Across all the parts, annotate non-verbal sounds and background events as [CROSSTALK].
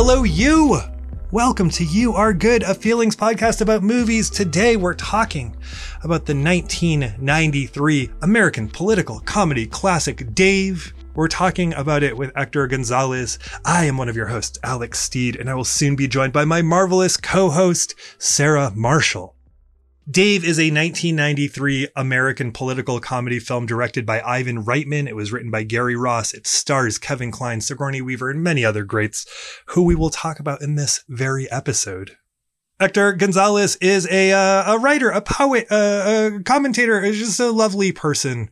Hello, you! Welcome to You Are Good, a feelings podcast about movies. Today we're talking about the 1993 American political comedy classic Dave. We're talking about it with Hector Gonzalez. I am one of your hosts, Alex Steed, and I will soon be joined by my marvelous co-host, Sarah Marshall. Dave is a 1993 American political comedy film directed by Ivan Reitman. It was written by Gary Ross. It stars Kevin Kline, Sigourney Weaver, and many other greats who we will talk about in this very episode. Hector Gonzalez is a uh, a writer, a poet, uh, a commentator, just a lovely person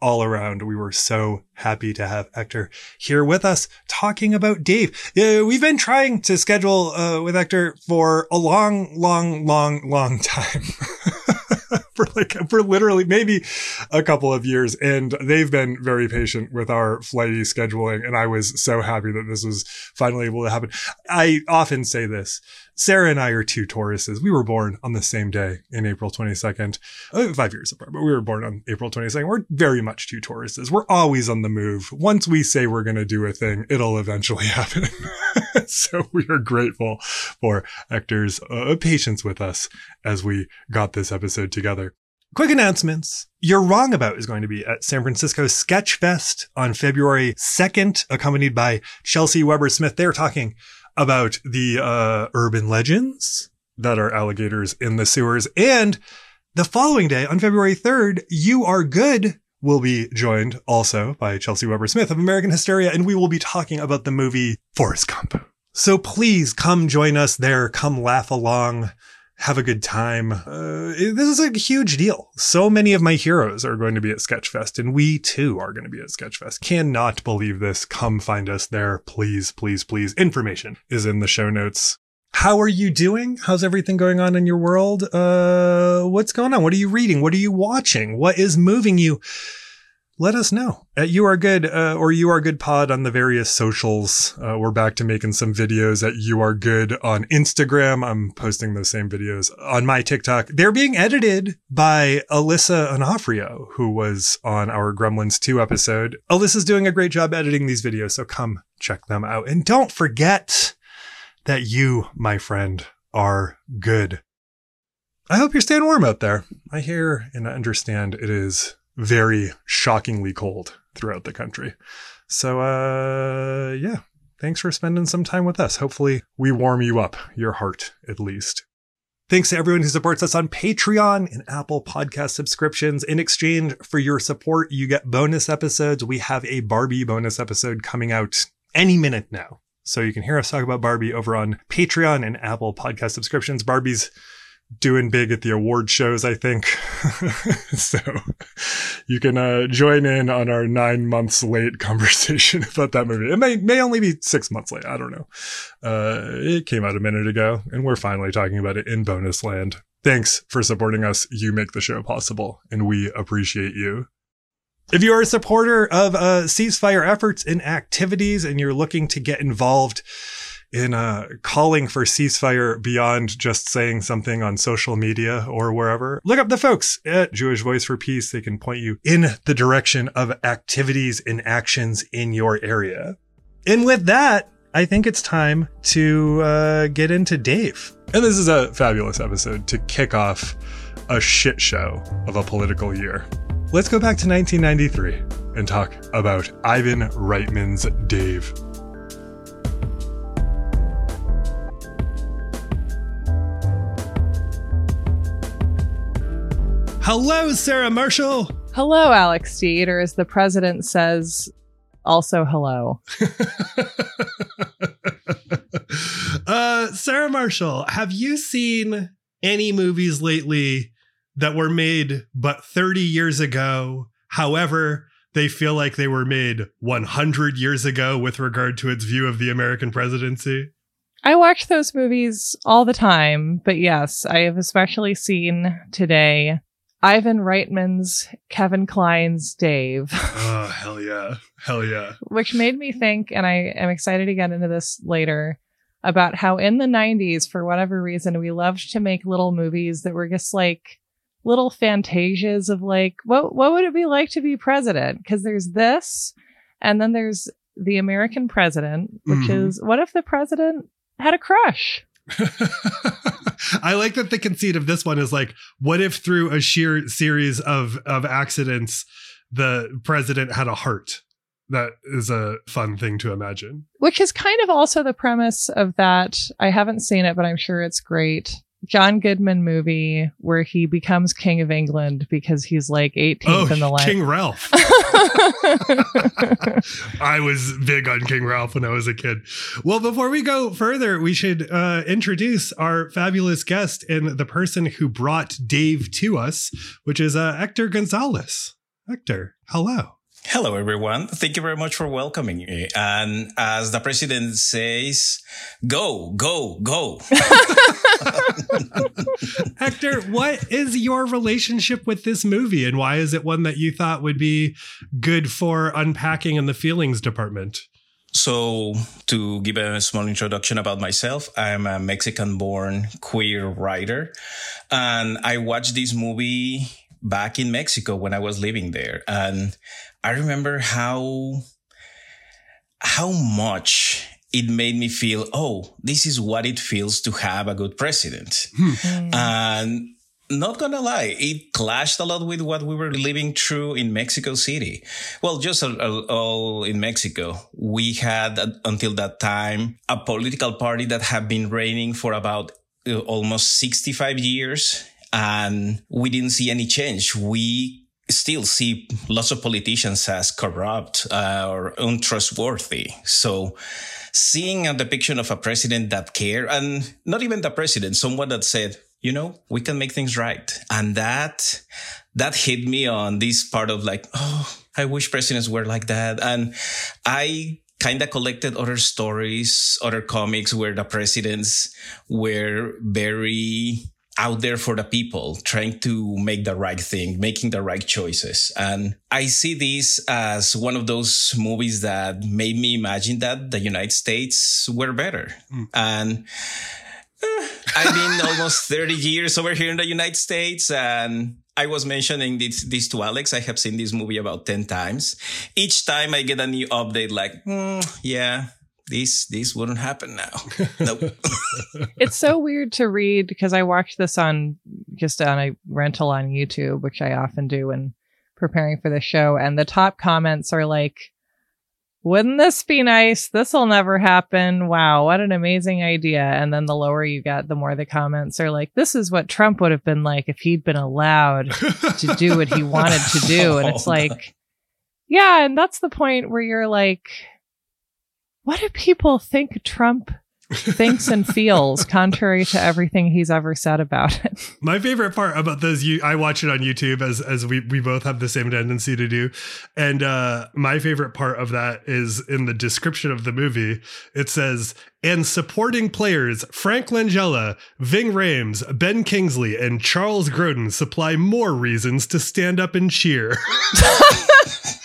all around. We were so happy to have Hector here with us talking about Dave. Uh, we've been trying to schedule uh, with Hector for a long, long, long, long [LAUGHS] time. [LAUGHS] for like for literally maybe a couple of years and they've been very patient with our flighty scheduling and I was so happy that this was finally able to happen. I often say this Sarah and I are two Tauruses. We were born on the same day in April 22nd, uh, five years apart, but we were born on April 22nd. We're very much two Tauruses. We're always on the move. Once we say we're going to do a thing, it'll eventually [LAUGHS] happen. [LAUGHS] so we are grateful for Hector's uh, patience with us as we got this episode together. Quick announcements. You're Wrong About is going to be at San Francisco Sketch Fest on February 2nd, accompanied by Chelsea Weber Smith. They're talking about the uh, urban legends that are alligators in the sewers. And the following day, on February 3rd, You Are Good will be joined also by Chelsea Weber Smith of American Hysteria, and we will be talking about the movie Forrest Gump. So please come join us there. Come laugh along have a good time. Uh, this is a huge deal. So many of my heroes are going to be at Sketchfest, and we too are going to be at Sketchfest. Cannot believe this. Come find us there, please, please, please. Information is in the show notes. How are you doing? How's everything going on in your world? Uh, what's going on? What are you reading? What are you watching? What is moving you? Let us know. At you are good uh, or you are good pod on the various socials. Uh, we're back to making some videos at you are good on instagram. I'm posting those same videos on my tiktok. They're being edited by alyssa onofrio who was on our gremlins 2 episode. Alyssa's doing a great job editing these videos so come check them out. And don't forget that you my friend are good. I hope you're staying warm out there. I hear and I understand it is very shockingly cold throughout the country. So, uh, yeah, thanks for spending some time with us. Hopefully, we warm you up, your heart at least. Thanks to everyone who supports us on Patreon and Apple Podcast subscriptions. In exchange for your support, you get bonus episodes. We have a Barbie bonus episode coming out any minute now. So you can hear us talk about Barbie over on Patreon and Apple Podcast subscriptions. Barbie's doing big at the award shows, I think. [LAUGHS] so you can uh, join in on our nine months late [LAUGHS] conversation about that movie. It may may only be six months late. I don't know. Uh, it came out a minute ago, and we're finally talking about it in bonus land. Thanks for supporting us. You make the show possible, and we appreciate you. If you are a supporter of uh, ceasefire efforts and activities, and you're looking to get involved in uh, calling for ceasefire beyond just saying something on social media or wherever, look up the folks at Jewish Voice for Peace. They can point you in the direction of activities and actions in your area. And with that, I think it's time to uh, get into Dave. And this is a fabulous episode to kick off a shit show of a political year. Let's go back to 1993 and talk about Ivan Reitman's Dave. Hello, Sarah Marshall. Hello, Alex Steed, or as the president says, also hello. [LAUGHS] uh, Sarah Marshall, have you seen any movies lately that were made but 30 years ago? However, they feel like they were made 100 years ago with regard to its view of the American presidency? I watch those movies all the time, but yes, I have especially seen today Ivan Reitman's Kevin Kline's Dave. [LAUGHS] oh, hell yeah. Hell yeah. Which made me think, and I am excited to get into this later, about how in the 90s, for whatever reason, we loved to make little movies that were just like little fantasias of like, what, what would it be like to be president? Because there's this, and then there's the American president, which Mhm. is what if the president had a crush? [LAUGHS] I like that the conceit of this one is like, what if through a sheer series of of accidents, the president had a heart? That is a fun thing to imagine. Which is kind of also the premise of that. I haven't seen it, but I'm sure it's great. John Goodman movie where he becomes king of England because he's like 18th in the [LAUGHS] Oh, line. King Ralph. [LAUGHS] [LAUGHS] I was big on King Ralph when I was a kid. Well, before we go further, we should uh, introduce our fabulous guest and the person who brought Dave to us, which is uh, Hector Gonzalez. Hector, hello. Hello, everyone. Thank you very much for welcoming me. And as the president says, go, go, go. [LAUGHS] Hector, what is your relationship with this movie and why is it one that you thought would be good for unpacking in the feelings department? So, to give a small introduction about myself, I'm a Mexican born queer writer. And I watched this movie back in Mexico when I was living there. And I remember how, how much it made me feel, oh, this is what it feels to have a good president. Mm. And not gonna lie, it clashed a lot with what we were living through in Mexico City. Well, just all, all- all in Mexico, we had until that time a political party that had been reigning for about uh, almost 65 years, and we didn't see any change. We still see lots of politicians as corrupt uh, or untrustworthy. So seeing a depiction of a president that cared and not even the president, someone that said, you know, we can make things right. And that, that hit me on this part of like, oh, I wish presidents were like that. And I kind of collected other stories, other comics where the presidents were very out there for the people, trying to make the right thing, making the right choices. And I see this as one of those movies that made me imagine that the United States were better. Mm. And eh, I've been [LAUGHS] almost 30 years over here in the United States and I was mentioning this, this to Alex. I have seen this movie about 10 times. Each time I get a new update like, "Hmm, yeah, this, this wouldn't happen now. [LAUGHS] nope. [LAUGHS] it's so weird to read because I watched this on just on a rental on YouTube, which I often do when preparing for the show. And the top comments are like, wouldn't this be nice? This will never happen. Wow, what an amazing idea. And then the lower you get, the more the comments are like, this is what Trump would have been like if he'd been allowed to do what he wanted to do. And [LAUGHS] it's like, yeah, and that's the point where you're like, what do people think Trump thinks and [LAUGHS] feels contrary to everything he's ever said about it? My favorite part about those, you, I watch it on YouTube as as we we both have the same tendency to do, and uh, my favorite part of that is in the description of the movie. It says, "And supporting players Frank Langella, Ving Rhames, Ben Kingsley, and Charles Grodin supply more reasons to stand up and cheer." [LAUGHS] [LAUGHS]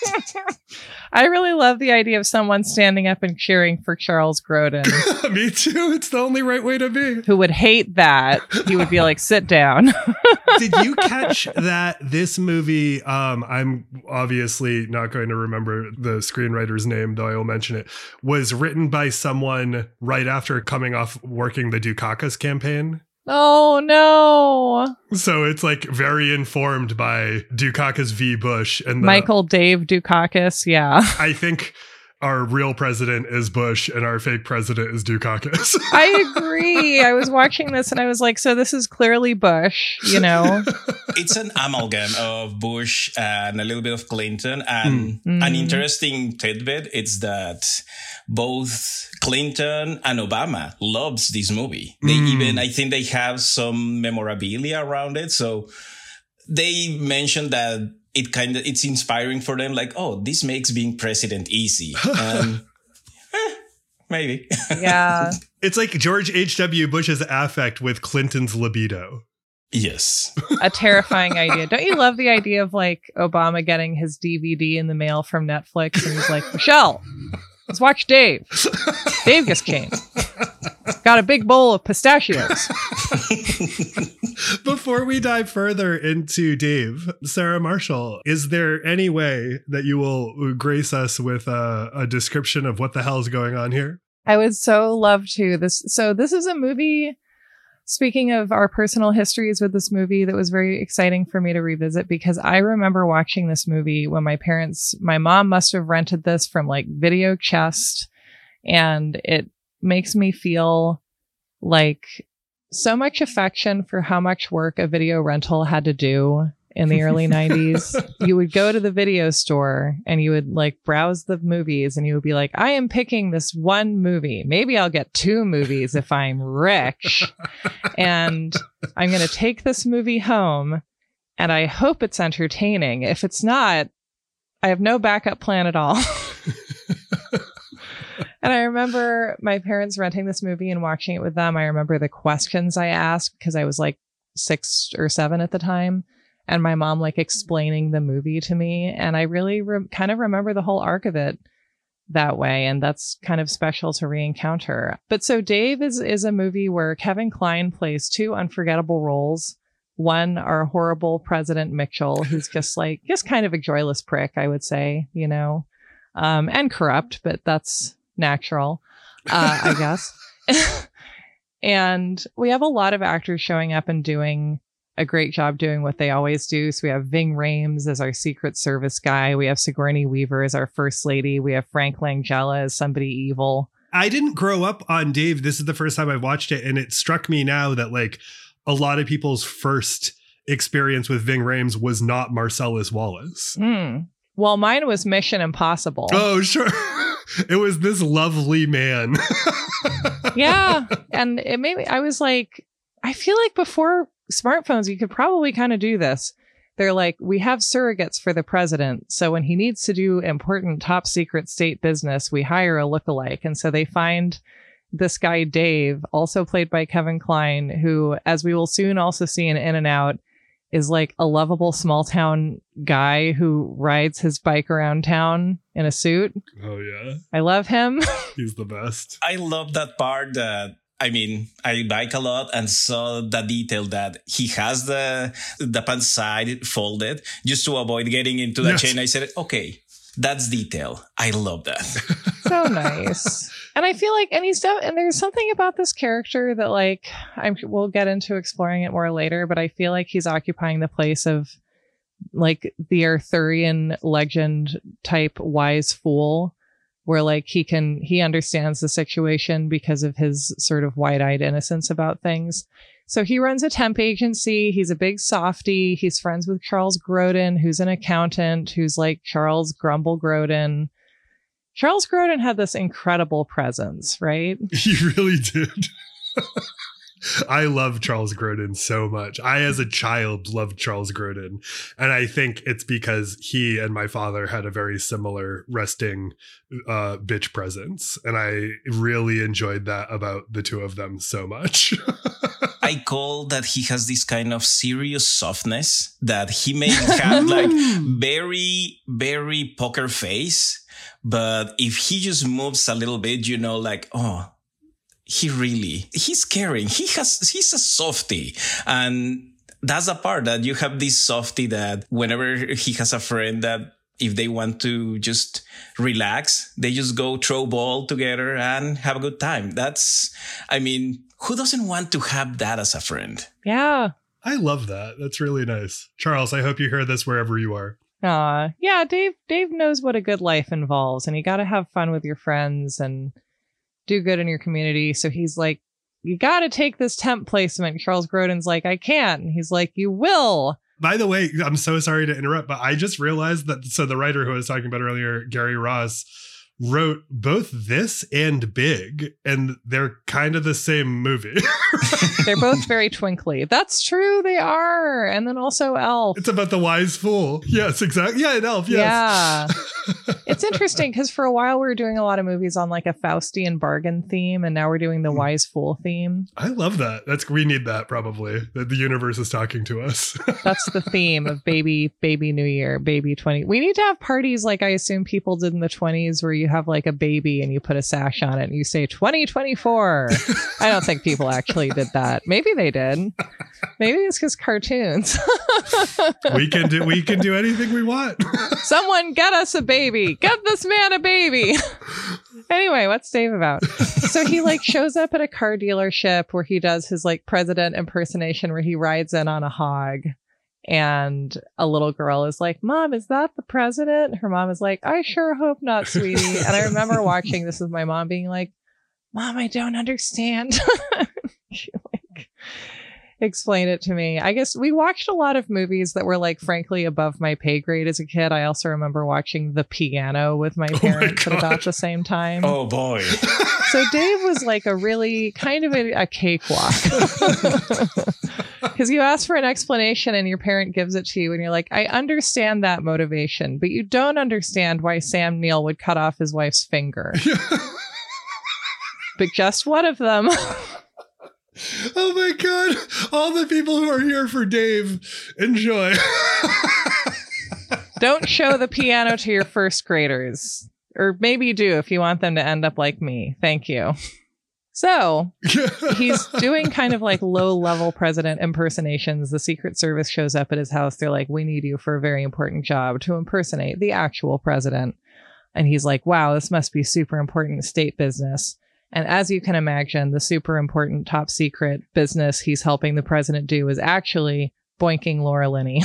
I really love the idea of someone standing up and cheering for Charles Grodin, [LAUGHS] Me too. It's the only right way to be. who would hate that. He would be like, sit down. [LAUGHS] Did you catch that this movie? Um, I'm obviously not going to remember the screenwriter's name, though I will mention it. Was written by someone right after coming off working the Dukakis campaign. Oh no. So it's like very informed by Dukakis v. Bush, and the, Michael Dave Dukakis. Yeah. [LAUGHS] I think our real president is Bush, and our fake president is Dukakis. [LAUGHS] I agree. I was watching this and I was like, so this is clearly Bush, you know? [LAUGHS] it's an amalgam of Bush and a little bit of Clinton. And Mm. an Mm. interesting tidbit is that both Clinton and Obama loves this movie. They Mm. even, I think they have some memorabilia around it. So they mentioned that it kind of, it's inspiring for them. Like, oh, this makes being president easy. [LAUGHS] Um, eh, maybe. [LAUGHS] Yeah. it's like George H.W. Bush's affect with Clinton's libido. yes. a terrifying idea. Don't you love the idea of like Obama getting his DVD in the mail from Netflix and he's like, Michelle, let's watch Dave. Dave just came. Got a big bowl of pistachios. [LAUGHS] Before we dive further into Dave, Sarah Marshall, is there any way that you will grace us with a, a description of what the hell is going on here? I would so love to. This so this is a movie. Speaking of our personal histories with this movie, that was very exciting for me to revisit because I remember watching this movie when my parents, my mom must have rented this from like Video Chest, and it makes me feel like so much affection for how much work a video rental had to do in the early [LAUGHS] 90s. You would go to the video store and you would like browse the movies and you would be like, I am picking this one movie. Maybe I'll get two movies if I'm rich. and I'm going to take this movie home and I hope it's entertaining. If it's not, I have no backup plan at all. [LAUGHS] And I remember my parents renting this movie and watching it with them. I remember the questions I asked because I was like six or seven at the time. And my mom like explaining the movie to me. And I really re- kind of remember the whole arc of it that way. And that's kind of special to re-encounter. But so Dave is, is a movie where Kevin Kline plays two unforgettable roles. One, our horrible President Mitchell, who's [LAUGHS] just like, just kind of a joyless prick, I would say, you know, um, and corrupt, but that's natural, uh, I [LAUGHS] guess. [LAUGHS] and we have a lot of actors showing up and doing a great job doing what they always do. So we have Ving Rhames as our Secret Service guy. We have Sigourney Weaver as our First Lady. We have Frank Langella as somebody evil. I didn't grow up on Dave. This is the first time I've watched it, and it struck me now that like a lot of people's first experience with Ving Rhames was not Marcellus Wallace. Mm. Well, mine was Mission Impossible. Oh, sure. [LAUGHS] it was this lovely man. [LAUGHS] yeah. And it made me, I was like, I feel like before smartphones, you could probably kind of do this. They're like, we have surrogates for the president. So when he needs to do important top secret state business, we hire a lookalike. And so they find this guy, Dave, also played by Kevin Kline, who, as we will soon also see in In and Out, is like a lovable small town guy who rides his bike around town in a suit. Oh yeah. I love him. [LAUGHS] He's the best. I love that part that I mean, I bike a lot and saw the detail that he has the the pants side folded just to avoid getting into the yes. chain. I said, okay, that's detail. I love that. [LAUGHS] so nice. And I feel like, and he's done, and there's something about this character that, like, I'm, we'll get into exploring it more later, but I feel like he's occupying the place of, like, the Arthurian legend type wise fool, where, like, he can, he understands the situation because of his sort of wide eyed innocence about things. So he runs a temp agency. He's a big softy. He's friends with Charles Grodin, who's an accountant, who's like Charles Grumble Grodin Charles Grodin had this incredible presence, right? [LAUGHS] He really did. [LAUGHS] [LAUGHS] I love Charles Grodin so much. I, as a child, loved Charles Grodin. And I think it's because he and my father had a very similar resting uh, bitch presence. And I really enjoyed that about the two of them so much. [LAUGHS] I call that he has this kind of serious softness that he may [LAUGHS] have like very, very poker face but if he just moves a little bit, you know, like, oh, he really, he's caring. He has, he's a softy. And that's a part that you have this softy that whenever he has a friend that if they want to just relax, they just go throw ball together and have a good time. That's, I mean, who doesn't want to have that as a friend? Yeah. I love that. That's really nice. Charles, I hope you hear this wherever you are. Uh, yeah, Dave Dave knows what a good life involves and you got to have fun with your friends and do good in your community. So he's like you got to take this temp placement. Charles Grodin's like I can't. And he's like you will. By the way, I'm so sorry to interrupt, but I just realized that so the writer who I was talking about earlier, Gary Ross, wrote both this and Big, and they're kind of the same movie. [LAUGHS] they're both very twinkly. That's true, they are. And then also Elf. It's about the wise fool. Yes, exactly. Yeah, and Elf. Yes. Yeah. [LAUGHS] it's interesting because for a while we were doing a lot of movies on like a Faustian bargain theme, and now we're doing the Hmm. wise fool theme. I love that. That's we need that probably. That the universe is talking to us. [LAUGHS] That's the theme of baby, baby New Year, baby 20. We need to have parties like I assume people did in the 20s where you have like a baby and you put a sash on it and you say 2024. I don't think people actually did that. Maybe they did. Maybe it's because cartoons. we can do we can do anything we want. Someone get us a baby. Get this man a baby. [LAUGHS] anyway, what's Dave about? So he like shows up at a car dealership where he does his like president impersonation where he rides in on a hog. And a little girl is like, Mom, is that the president? Her mom is like, I sure hope not, sweetie. And I remember watching this with my mom being like, Mom, I don't understand. [LAUGHS] she like explained it to me. I guess we watched a lot of movies that were like frankly above my pay grade as a kid. I also remember watching The Piano with my oh my parents at about the same time. Oh boy. [LAUGHS] So Dave was like a really kind of a, a cakewalk. [LAUGHS] Because you ask for an explanation and your parent gives it to you, and you're like, I understand that motivation, but you don't understand why Sam Neill would cut off his wife's finger. [LAUGHS] but just one of them. Oh my god! All the people who are here for Dave, enjoy. don't show the piano to your first graders. Or maybe do if you want them to end up like me. Thank you. So [LAUGHS] he's doing kind of like low level president impersonations. The Secret Service shows up at his house. They're like, We need you for a very important job to impersonate the actual president. And he's like, Wow, this must be super important state business. And as you can imagine, the super important top secret business he's helping the president do is actually boinking Laura Linney.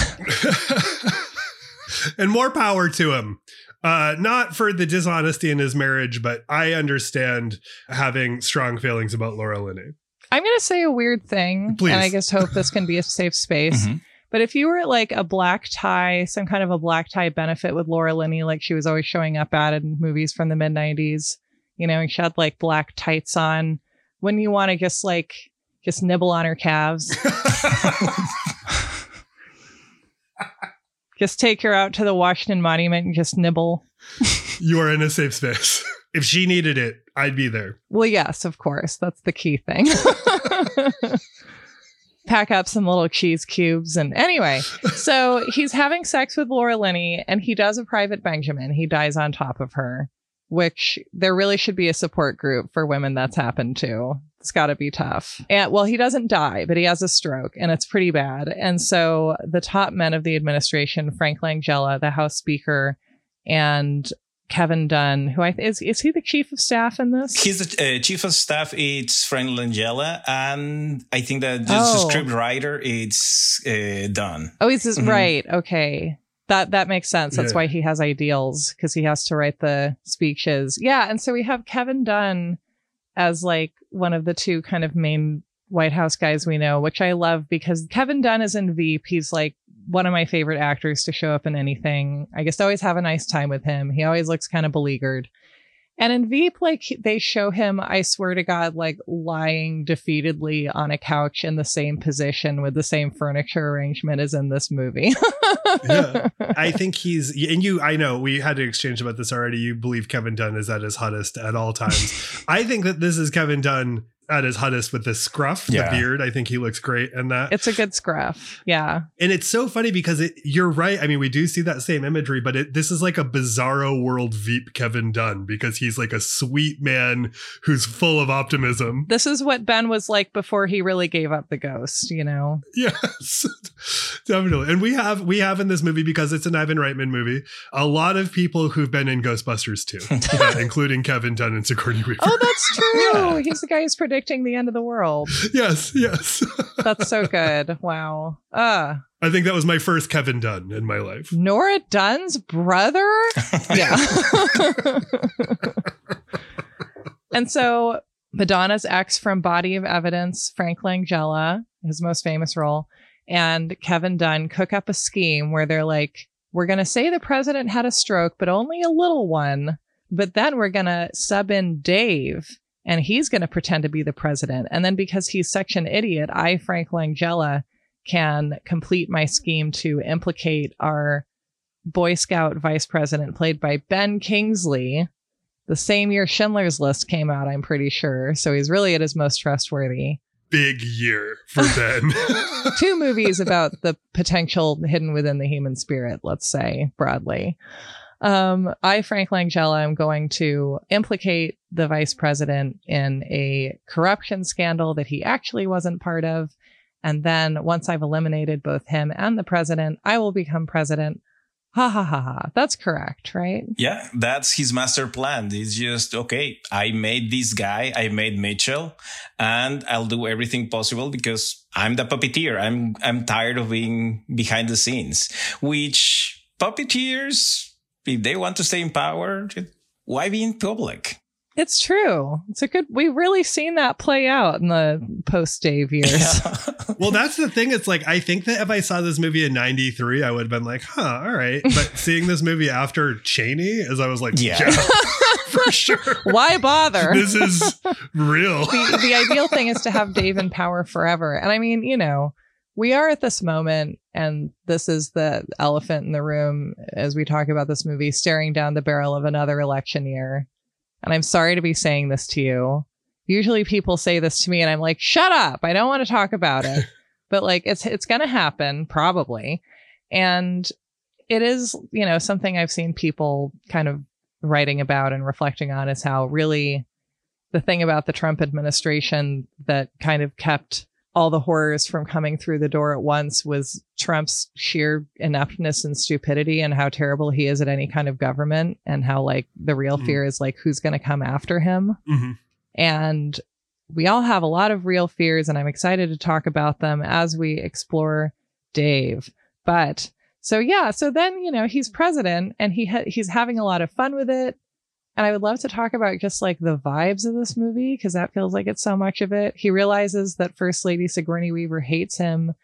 [LAUGHS] and more power to him. Uh, not for the dishonesty in his marriage, but I understand having strong feelings about Laura Linney. I'm going to say a weird thing, Please. and I just hope this can be a safe space. Mhm. But if you were at like a black tie, some kind of a black tie benefit with Laura Linney, like she was always showing up at in movies from the mid 90s, you know, and she had like black tights on, wouldn't you want to just like just nibble on her calves? [LAUGHS] just take her out to the Washington Monument and just nibble? you are in a safe space. If she needed it, I'd be there. Well, yes, of course. That's the key thing. [LAUGHS] Pack up some little cheese cubes. And anyway, so he's having sex with Laura Linney and he does a private Benjamin. He dies on top of her, which there really should be a support group for women that's happened to. It's got to be tough. And well, he doesn't die, but he has a stroke and it's pretty bad. And so the top men of the administration, Frank Langella, the House Speaker, and Kevin Dunn, who I th- is is he the chief of staff in this? He's the uh, chief of staff. It's Frank Langella, and I think that the Oh. script writer it's uh, Dunn. Oh, he's Mhm. right. Okay. That that makes sense. That's Yeah. why he has ideals because he has to write the speeches. Yeah, and so we have Kevin Dunn as like one of the two kind of main White House guys we know, which I love because Kevin Dunn is in Veep. He's like one of my favorite actors to show up in anything. I just always have a nice time with him. He always looks kind of beleaguered. And in Veep, like they show him, I swear to God, like lying defeatedly on a couch in the same position with the same furniture arrangement as in this movie. [LAUGHS] Yeah. I think he's, and you, I know we had to exchange about this already. You believe Kevin Dunn is at his hottest at all times. [LAUGHS] I think that this is Kevin Dunn at his hottest with the scruff, Yeah. the beard. I think he looks great in that. it's a good scruff. Yeah. and it's so funny because it, you're right. I mean, we do see that same imagery, but it, this is like a bizarro world Veep Kevin Dunn because he's like a sweet man who's full of optimism. This is what Ben was like before he really gave up the ghost, you know? [LAUGHS] Yes, definitely. And we have we have in this movie because it's an Ivan Reitman movie. A lot of people who've been in Ghostbusters too, [LAUGHS] uh, including Kevin Dunn and Sigourney Weaver. Oh, that's [LAUGHS] true. Yeah. He's the guy who's predicting the end of the world. yes, yes. [LAUGHS] That's so good. Wow. Uh, I think that was my first Kevin Dunn in my life. Nora Dunn's brother? Yeah. and so Madonna's ex from Body of Evidence, Frank Langella, his most famous role, and Kevin Dunn cook up a scheme where they're like, we're going to say the president had a stroke, but only a little one. But then we're going to sub in Dave and he's going to pretend to be the president. And then because he's such an idiot, I, Frank Langella, can complete my scheme to implicate our Boy Scout vice president played by Ben Kingsley. The same year Schindler's List came out, I'm pretty sure. So he's really at his most trustworthy. Big year for [LAUGHS] Ben. [LAUGHS] Two movies about the potential hidden within the human spirit, let's say broadly. Um, I, Frank Langella, am going to implicate the vice president in a corruption scandal that he actually wasn't part of. And then once I've eliminated both him and the president, I will become president. Ha ha ha ha. That's correct, right? Yeah, that's his master plan. It's just, okay, I made this guy, I made Mitchell, and I'll do everything possible because I'm the puppeteer. I'm, I'm tired of being behind the scenes, which puppeteers if they want to stay in power, why be in public? It's true. It's a good. We've really seen that play out in the post Dave years. Yeah. [LAUGHS] well, that's the thing. It's like I think that if I saw this movie in '93, I would have been like, "Huh, all right." [LAUGHS] But seeing this movie after Cheney, as I was like, "Yeah, yeah [LAUGHS] for sure." Why bother? This is real. the, the ideal thing is to have Dave in power forever, and I mean, you know, we are at this moment, and this is the elephant in the room as we talk about this movie, staring down the barrel of another election year. And I'm sorry to be saying this to you. Usually people say this to me, and I'm like, shut up. I don't want to talk about it. [LAUGHS] but like, it's, it's going to happen, probably. And it is, you know, something I've seen people kind of writing about and reflecting on is how really the thing about the Trump administration that kind of kept all the horrors from coming through the door at once was Trump's sheer ineptness and stupidity and how terrible he is at any kind of government and how like the real mm-hmm. fear is like who's going to come after him. Mm-hmm. And we all have a lot of real fears and I'm excited to talk about them as we explore Dave. But so yeah, so then, you know, he's president and he ha- he's having a lot of fun with it. And I would love to talk about just like the vibes of this movie because that feels like it's so much of it. He realizes that First Lady Sigourney Weaver hates him.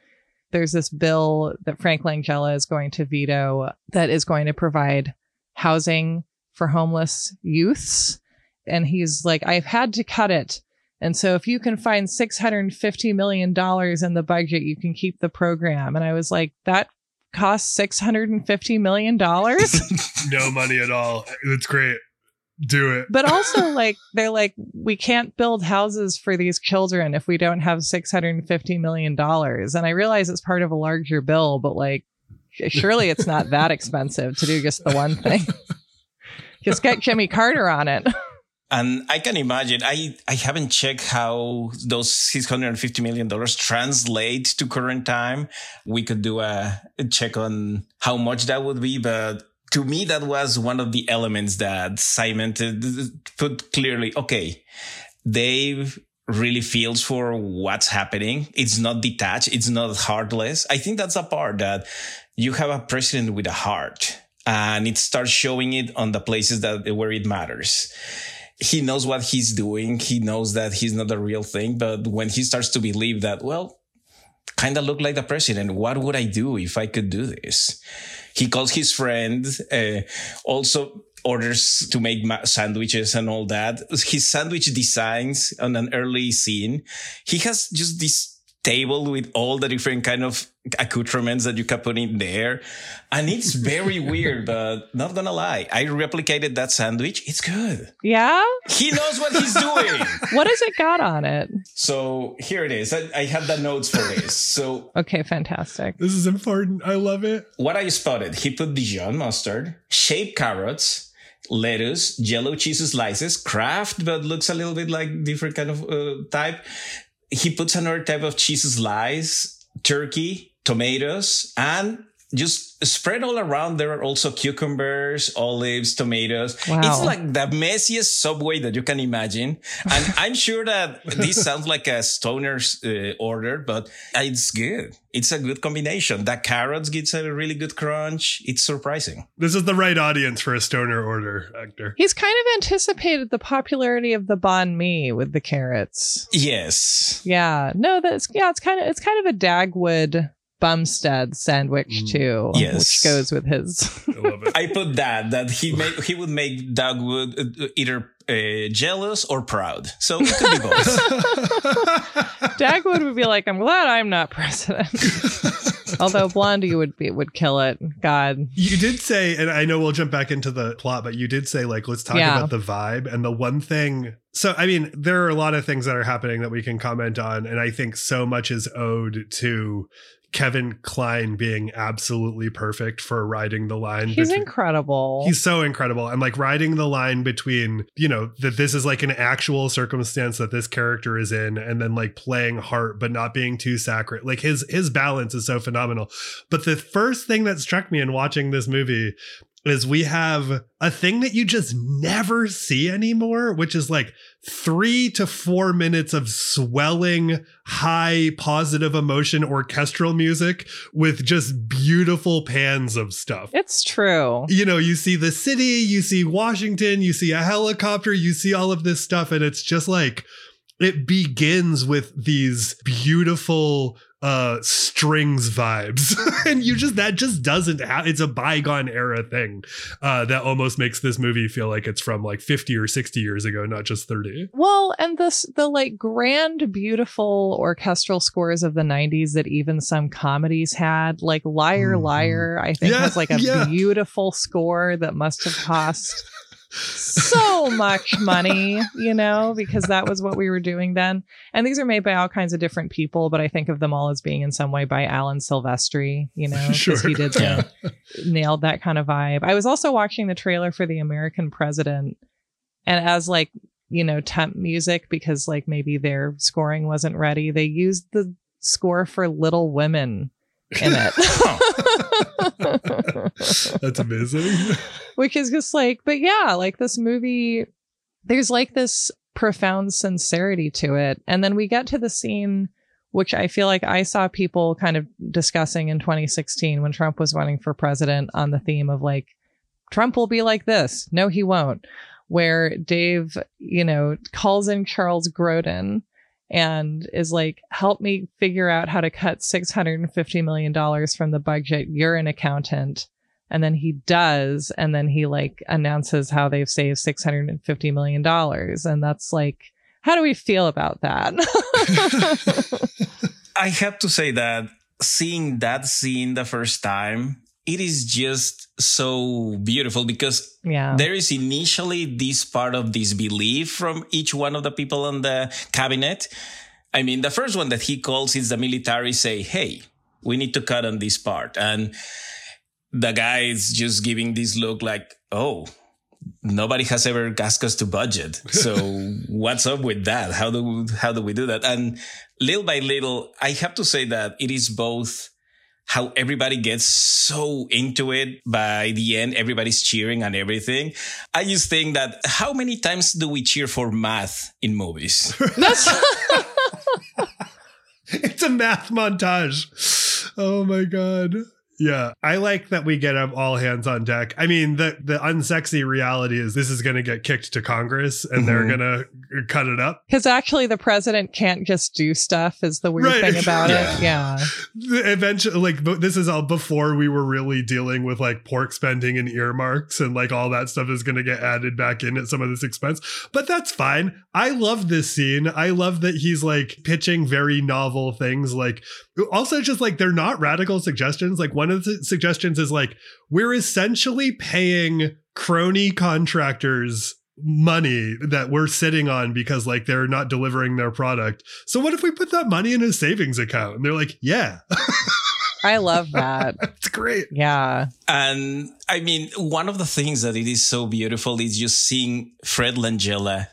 There's this bill that Frank Langella is going to veto that is going to provide housing for homeless youths. And he's like, I've had to cut it. And so if you can find $650 million in the budget, you can keep the program. And I was like, that costs $650 million? [LAUGHS] no money at all. It's great do it. But also, [LAUGHS] like, they're like, we can't build houses for these children if we don't have $650 million. And I realize it's part of a larger bill, but like, surely it's not that [LAUGHS] expensive to do just the one thing. just get Jimmy Carter on it. [LAUGHS] And I can imagine, I, I haven't checked how those $650 million translate to current time. We could do a, a check on how much that would be, but to me, that was one of the elements that cimented, put clearly, okay, Dave really feels for what's happening. It's not detached. It's not heartless. I think that's a part that you have a president with a heart and it starts showing it on the places that where it matters. He knows what he's doing. He knows that he's not a real thing. But when he starts to believe that, well, kind of look like the president. What would I do if I could do this? He calls his friend, uh, also orders to make ma- sandwiches and all that. His sandwich designs on an early scene. He has just this table with all the different kind of accoutrements that you can put in there. And it's very [LAUGHS] weird, but not gonna lie. I replicated that sandwich. It's good. Yeah. He knows what he's doing. [LAUGHS] what has it got on it? So here it is. I, I have the notes for this. So. okay. Fantastic. This is important. I love it. What I spotted, he put Dijon mustard, shaped carrots, lettuce, yellow cheese slices, Kraft, but looks a little bit like different kind of uh, type, he puts another type of cheese slice, turkey, tomatoes, and just spread all around. There are also cucumbers, olives, tomatoes. Wow. It's like the messiest subway that you can imagine. And [LAUGHS] I'm sure that this sounds like a stoner's uh, order, but it's good. It's a good combination. That carrots gets a really good crunch. It's surprising. This is the right audience for a stoner order, Hector. He's kind of anticipated the popularity of the banh mi with the carrots. Yes. Yeah. No, that's yeah. It's kind of it's kind of a Dagwood Bumstead sandwich mm. too, yes. which goes with his. I, I, put that that he make he would make Dagwood uh, either uh, jealous or proud, so it could be both. [LAUGHS] Dagwood would be like, "I'm glad I'm not president." [LAUGHS] Although Blondie would be would kill it. God. You did say, and I know we'll jump back into the plot, but you did say like let's talk Yeah. about the vibe and the one thing. So I mean, there are a lot of things that are happening that we can comment on, and I think so much is owed to Kevin Kline being absolutely perfect for riding the line. He's between- incredible. He's so incredible. And like riding the line between, you know, that this is like an actual circumstance that this character is in and then like playing heart but not being too sacred. Like his his balance is so phenomenal. But the first thing that struck me in watching this movie is we have a thing that you just never see anymore, which is like three to four minutes of swelling, high, positive emotion orchestral music with just beautiful pans of stuff it's true. you know, you see the city, you see Washington, you see a helicopter, you see all of this stuff, and it's just like it begins with these beautiful uh strings vibes [LAUGHS] and you just that just doesn't have it's a bygone era thing uh that almost makes this movie feel like it's from like 50 or 60 years ago not just 30 Well, and this the like grand, beautiful orchestral scores of the '90s that even some comedies had, like Liar Mhm. Liar, I think Yeah, has like a yeah. beautiful score that must have cost [LAUGHS] so much money, you know, because that was what we were doing then. And these are made by all kinds of different people, but I think of them all as being in some way by Alan Silvestri, you know, [LAUGHS] because Sure. he did the, nailed that kind of vibe. I was also watching the trailer for The American President, and as like, you know, temp music, because like maybe their scoring wasn't ready, they used the score for Little Women in it. [LAUGHS] that's amazing [LAUGHS] Which is just like, but yeah, like this movie, there's like this profound sincerity to it. And then we get to the scene, which I feel like I saw people kind of discussing in 2016 when Trump was running for president on the theme of like, Trump will be like this. No, he won't. Where Dave, you know, calls in Charles Grodin and is like, help me figure out how to cut $650 million from the budget. You're an accountant. And then he does. And then he like announces how they've saved $650 million. And that's like, how do we feel about that? [LAUGHS] I have to say that seeing that scene the first time, it is just so beautiful because yeah. there is initially this part of disbelief from each one of the people on the cabinet. I mean, the first one that he calls is the military say, Hey, we need to cut on this part. And the guy is just giving this look like, Oh, nobody has ever asked us to budget. So [LAUGHS] what's up with that? How do, how do we do that? And little by little, I have to say that it is both how everybody gets so into it by the end everybody's cheering and everything i just think that how many times do we cheer for math in movies [LAUGHS] That's it's a math montage. Oh my god. Yeah, I like that we get up all hands on deck. I mean, the the unsexy reality is this is going to get kicked to Congress and they're Mhm. going to cut it up. because actually the president can't just do stuff is the weird Right. thing about Yeah. it. Yeah. Eventually, like this is all before we were really dealing with like pork spending and earmarks and like all that stuff is going to get added back in at some of this expense. But that's fine. I love this scene. I love that he's like pitching very novel things. Like also just like they're not radical suggestions. Like one of the suggestions is like we're essentially paying crony contractors money that we're sitting on because like they're not delivering their product. So what if we put that money in a savings account? And they're like, yeah, [LAUGHS] I love that. [LAUGHS] it's great. Yeah. and i mean one of the things that it is so beautiful is just seeing fred langella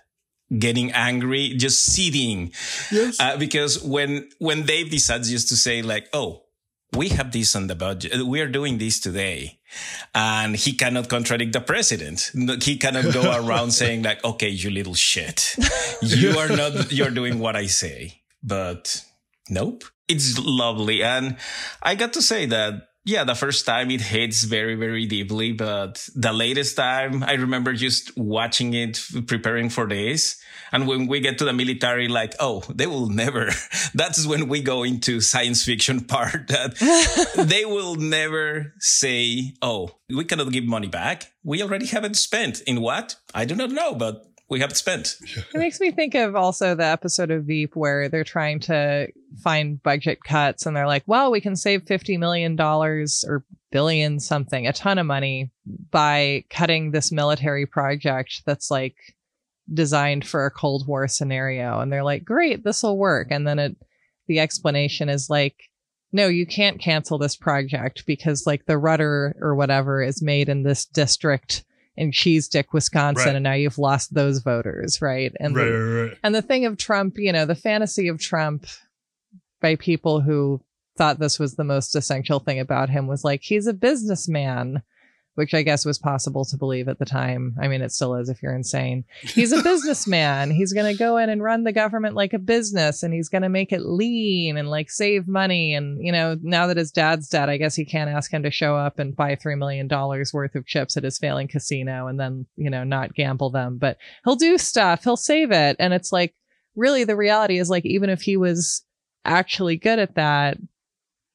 getting angry just sitting Yes. uh, because when when dave decides just to say like oh we have this on the budget we are doing this today and he cannot contradict the president he cannot go [LAUGHS] around saying like okay you little shit. You are not you're doing what i say. But nope. It's lovely. And i got to say that yeah the first time it hits very very deeply but the latest time i remember just watching it preparing for this. And when we get to the military like oh they will never [LAUGHS] that's when we go into science fiction [LAUGHS] part that [LAUGHS] they will never say oh we cannot give money back. We already haven't spent. In what? I do not know but we have spent. It makes me think of also the episode of Veep where they're trying to find budget cuts and they're like, well, we can save $50 million or billion something, a ton of money by cutting this military project that's like designed for a Cold War scenario. And they're like, great, this will work. And then it, the explanation is like, no, you can't cancel this project because like the rudder or whatever is made in this district in Cheese Dick, Wisconsin, Right. and now you've lost those voters, right? And right, the, right, right. and the thing of Trump, you know, the fantasy of Trump by people who thought this was the most essential thing about him was like he's a businessman, which I guess was possible to believe at the time. I mean, it still is if you're insane. [LAUGHS] He's a businessman. he's going to go in and run the government like a business and he's going to make it lean and like save money. And, you know, now that his dad's dead, I guess he can't ask him to show up and buy $3 million worth of chips at his failing casino and then, you know, not gamble them. But he'll do stuff, he'll save it. And it's like, really, the reality is like, even if he was actually good at that,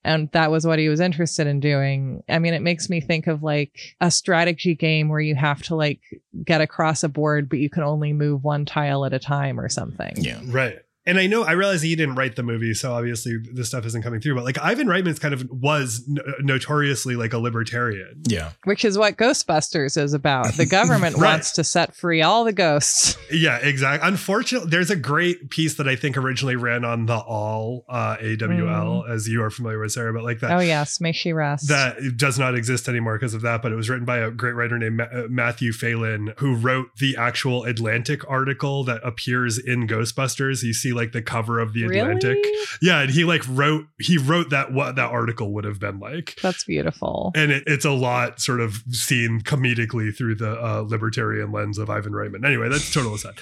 and that was what he was interested in doing. I mean, it makes me think of like a strategy game where you have to like get across a board, but you can only move one tile at a time or something. Yeah. Right. And I know I realize that you didn't write the movie, so obviously this stuff isn't coming through. But like Ivan Reitman's kind of was n- notoriously like a libertarian. Yeah. Which is what Ghostbusters is about. The government [LAUGHS] Right. wants to set free all the ghosts. Yeah, exactly. Unfortunately, there's a great piece that I think originally ran on the All uh, AWL, as you are familiar with, Sarah. But like that, Oh, yes. May she rest. that does not exist anymore because of that. But it was written by a great writer named Ma- uh, Matthew Phelan, who wrote the actual Atlantic article that appears in Ghostbusters. You see like the cover of the Atlantic. Really? Yeah, and he like wrote he wrote that what that article would have been like. That's beautiful. And it, it's a lot sort of seen comedically through the uh, libertarian lens of Ivan Reitman. Anyway, that's total aside.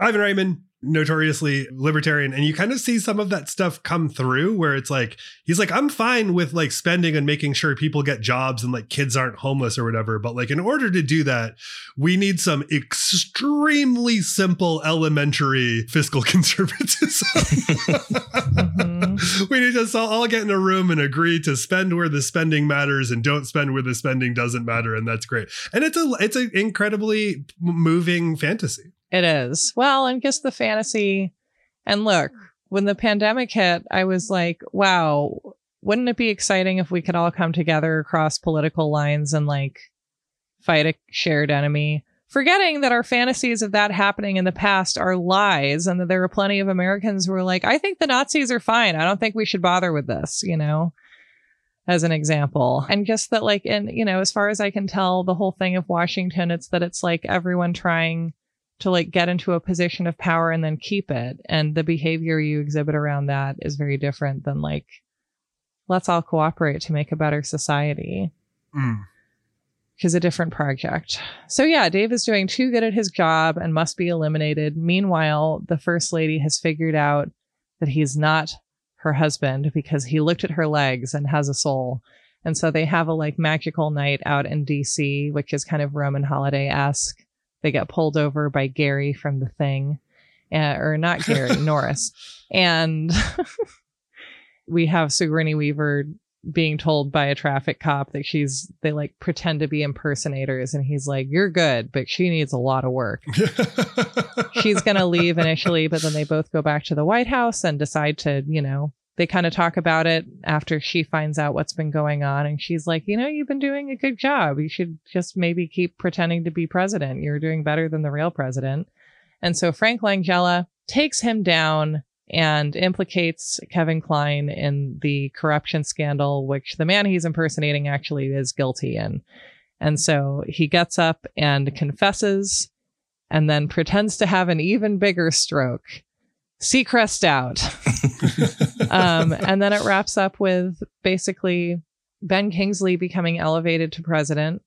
Ivan Reitman, notoriously libertarian, and you kind of see some of that stuff come through where it's like he's like, I'm fine with like spending and making sure people get jobs and like kids aren't homeless or whatever. But like in order to do that, we need some extremely simple elementary fiscal [LAUGHS] conservatism. Mhm. [LAUGHS] we need to all, all get in a room and agree to spend where the spending matters and don't spend where the spending doesn't matter and that's great and it's a it's an incredibly moving fantasy It is. Well, and just the fantasy. And look, when the pandemic hit, I was like, wow, wouldn't it be exciting if we could all come together across political lines and like fight a shared enemy? Forgetting that our fantasies of that happening in the past are lies and that there are plenty of Americans who are like, I think the Nazis are fine. I don't think we should bother with this, you know? as an example. And just that, like, and, you know, as far as I can tell, the whole thing of Washington, it's that it's like everyone trying to like get into a position of power and then keep it. And the behavior you exhibit around that is very different than like, let's all cooperate to make a better society. Mm. is a different project. So yeah, Dave is doing too good at his job and must be eliminated. Meanwhile, the first lady has figured out that he's not her husband because he looked at her legs and has a soul. And so they have a like magical night out in DC, which is kind of Roman holiday esque. They get pulled over by Gary from the thing, uh, or not Gary, [LAUGHS] Norris. And [LAUGHS] we have Sigourney Weaver being told by a traffic cop that she's they like pretend to be impersonators and he's like you're good but she needs a lot of work [LAUGHS] she's going to leave initially but then they both go back to the white house and decide to you know they kind of talk about it after she finds out what's been going on and she's like you know you've been doing a good job you should just maybe keep pretending to be president you're doing better than the real president and so frank langella takes him down and implicates Kevin Kline in the corruption scandal, which the man he's impersonating actually is guilty in. And so he gets up and confesses and then pretends to have an even bigger stroke. Seacrest out. [LAUGHS] um, and then it wraps up with basically Ben Kingsley becoming elevated to president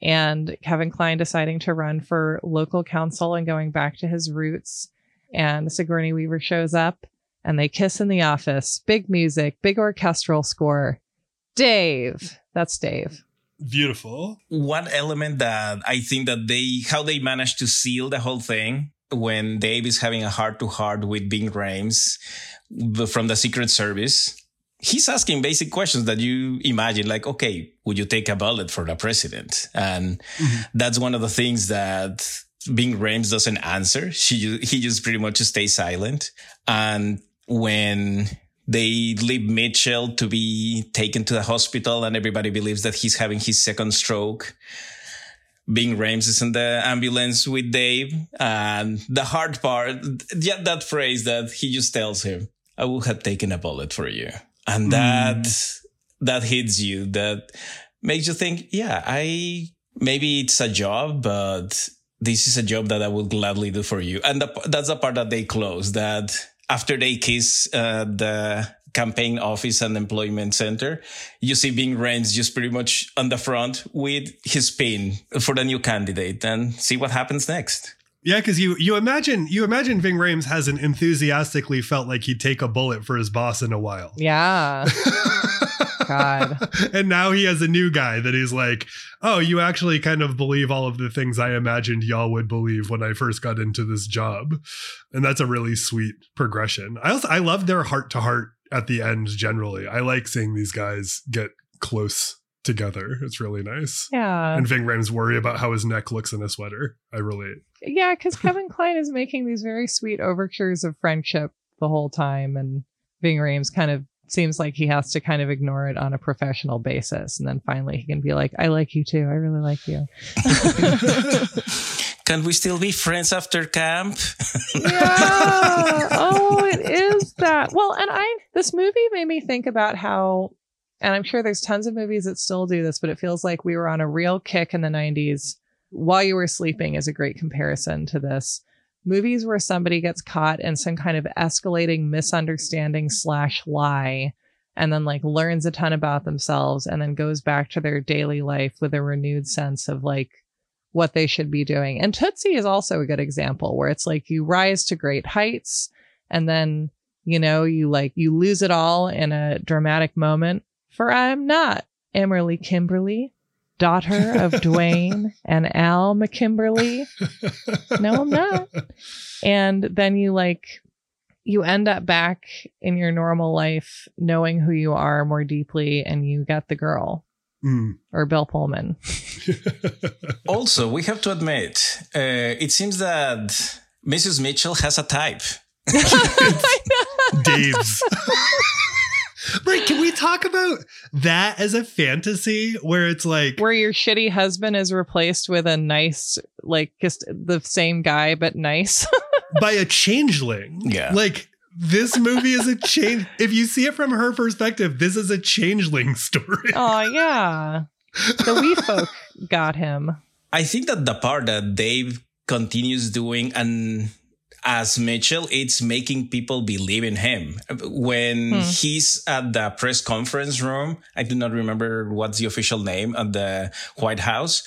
and Kevin Kline deciding to run for local council and going back to his roots and Sigourney Weaver shows up and they kiss in the office. Big music, big orchestral score. Dave. That's Dave. Beautiful. One element that I think that they, how they managed to seal the whole thing when Dave is having a heart to heart with Ving Rhames from the Secret Service. He's asking basic questions that you imagine, like, okay, would you take a bullet for the president? And mm-hmm. that's one of the things that Ving Rhames doesn't answer. She he just pretty much stays silent. And when they leave Mitchell to be taken to the hospital, and everybody believes that he's having his second stroke. Ving Rhames is in the ambulance with Dave. And the hard part, yeah, that phrase that he just tells him, I would have taken a bullet for you. And that, mm. that hits you, that makes you think, yeah, I, maybe it's a job, but this is a job that I would gladly do for you. And the, that's the part that they close that after they kiss uh, the campaign office and employment center, you see Ving Rhames just pretty much on the front with his pin for the new candidate and see what happens next. Yeah, because you you imagine you imagine Ving Rhames hasn't enthusiastically felt like he'd take a bullet for his boss in a while. Yeah. [LAUGHS] God. and now he has a new guy that he's like, oh, you actually kind of believe all of the things I imagined y'all would believe when I first got into this job. And that's a really sweet progression. I also I love their heart to heart at the end generally. I like seeing these guys get close together. It's really nice. Yeah. And Ving Rhames worry about how his neck looks in a sweater. I relate. Yeah, because [LAUGHS] Kevin Kline is making these very sweet overtures of friendship the whole time, and Ving Rhames kind of seems like he has to kind of ignore it on a professional basis, and then finally he can be like, "I like you too. I really like you." [LAUGHS] [LAUGHS] Can we still be friends after camp? [LAUGHS] yeah. Oh, it is that. Well, and I this movie made me think about how and I'm sure there's tons of movies that still do this, but it feels like we were on a real kick in the 90s. While You Were Sleeping is a great comparison to this. Movies where somebody gets caught in some kind of escalating misunderstanding slash lie and then like learns a ton about themselves and then goes back to their daily life with a renewed sense of like what they should be doing. And Tootsie is also a good example where it's like you rise to great heights and then, you know, you like you lose it all in a dramatic moment. For I am not Emily Kimberly, daughter of [LAUGHS] Dwayne and Al McKimberly. No, I'm not. And then you like you end up back in your normal life knowing who you are more deeply and you get the girl mm. or Bill Pullman. [LAUGHS] also, we have to admit, uh, it seems that Mrs. Mitchell has a type. [LAUGHS] Dave's. [LAUGHS] right. Can we talk about that as a fantasy where it's like where your shitty husband is replaced with a nice, like just the same guy but nice by a changeling? Yeah. Like this movie is a change. [LAUGHS] If you see it from her perspective, this is a changeling story. Oh yeah, the wee [LAUGHS] folk got him. I think that the part that Dave continues doing and as Mitchell, it's making people believe in him. When hmm. he's at the press conference room, I do not remember what's the official name at the White House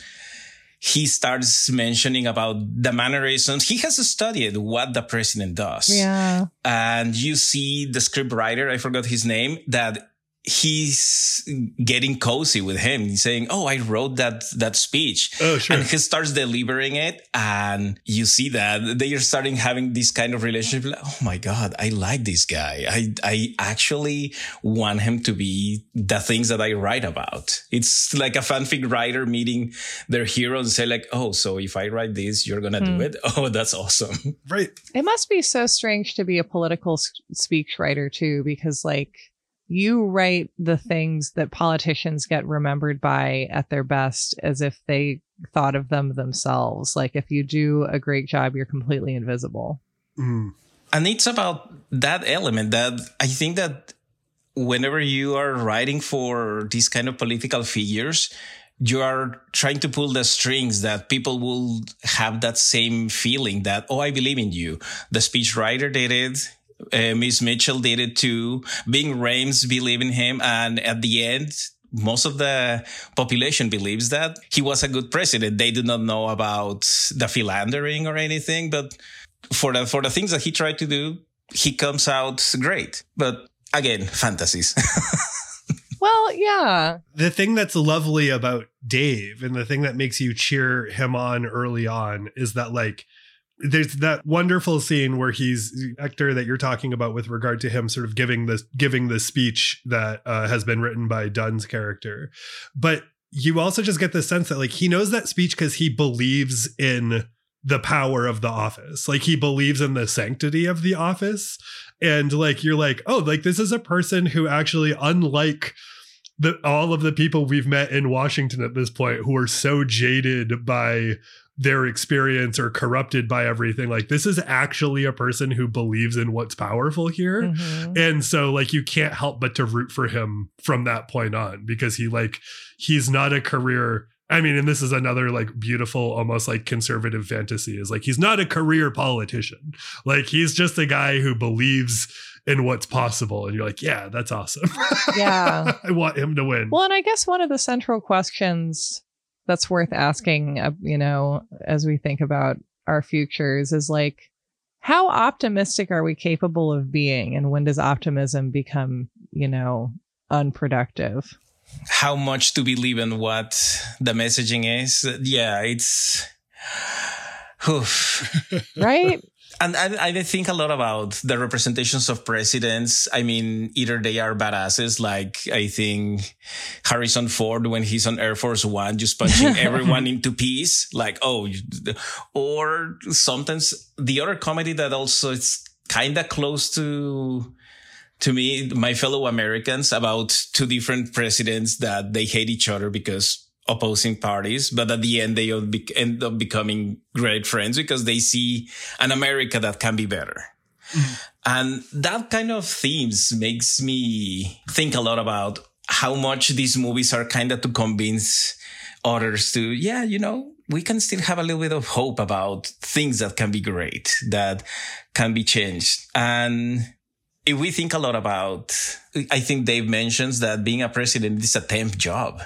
he starts mentioning about the mannerisms. He has studied what the president does. Yeah. And you see the script writer, I forgot his name, that he's getting cozy with him. He's saying, "Oh, I wrote that that speech," oh, sure. and he starts delivering it, and you see that they are starting having this kind of relationship. Like, oh my god, I like this guy. I I actually want him to be the things that I write about. It's like a fanfic writer meeting their hero and say like, "Oh, so if I write this, you're gonna hmm. do it." [LAUGHS] Oh, that's awesome. Right. It must be so strange to be a political speech writer too, because like you write the things that politicians get remembered by at their best as if they thought of them themselves. Like if you do a great job, you're completely invisible. Mm. And it's about that element that I think that whenever you are writing for these kind of political figures, you are trying to pull the strings that people will have that same feeling that, oh, I believe in you. The speech writer did it uh, Miss Mitchell did it too. Ving Rhames believe in him. And at the end, most of the population believes that he was a good president. They do not know about the philandering or anything, but for the, for the things that he tried to do, he comes out great. But again, fantasies. [LAUGHS] well, yeah. The thing that's lovely about Dave and the thing that makes you cheer him on early on is that like there's that wonderful scene where he's Hector that you're talking about with regard to him sort of giving this giving the speech that uh, has been written by Dunn's character, but you also just get the sense that like he knows that speech because he believes in the power of the office. Like he believes in the sanctity of the office. And like you're like, oh, like this is a person who actually, unlike the all of the people we've met in Washington at this point who are so jaded by their experience or corrupted by everything like this is actually a person who believes in what's powerful here Mhm. and so like you can't help but to root for him from that point on because he like he's not a career I mean, and this is another like beautiful, almost like conservative fantasy is like he's not a career politician. Like he's just a guy who believes in what's possible. And you're like, yeah, that's awesome. [LAUGHS] Yeah. I want him to win. Well, and I guess one of the central questions that's worth asking, uh, you know, as we think about our futures is like, how optimistic are we capable of being? And when does optimism become, you know, unproductive? How much to believe in what the messaging is? Yeah, it's. Oof. Right? [LAUGHS] And I, I think a lot about the representations of presidents. I mean, either they are badasses, like I think Harrison Ford when he's on Air Force One, just punching [LAUGHS] everyone into peace, like oh, or sometimes the other comedy that also is kind of close to to me, my fellow Americans, about two different presidents that they hate each other because opposing parties, but at the end they end up becoming great friends because they see an America that can be better. Mm-hmm. And that kind of themes makes me think a lot about how much these movies are kind of to convince others to, yeah, you know, we can still have a little bit of hope about things that can be great, that can be changed. And if we think a lot about, I think Dave mentions that being a president is a temp job.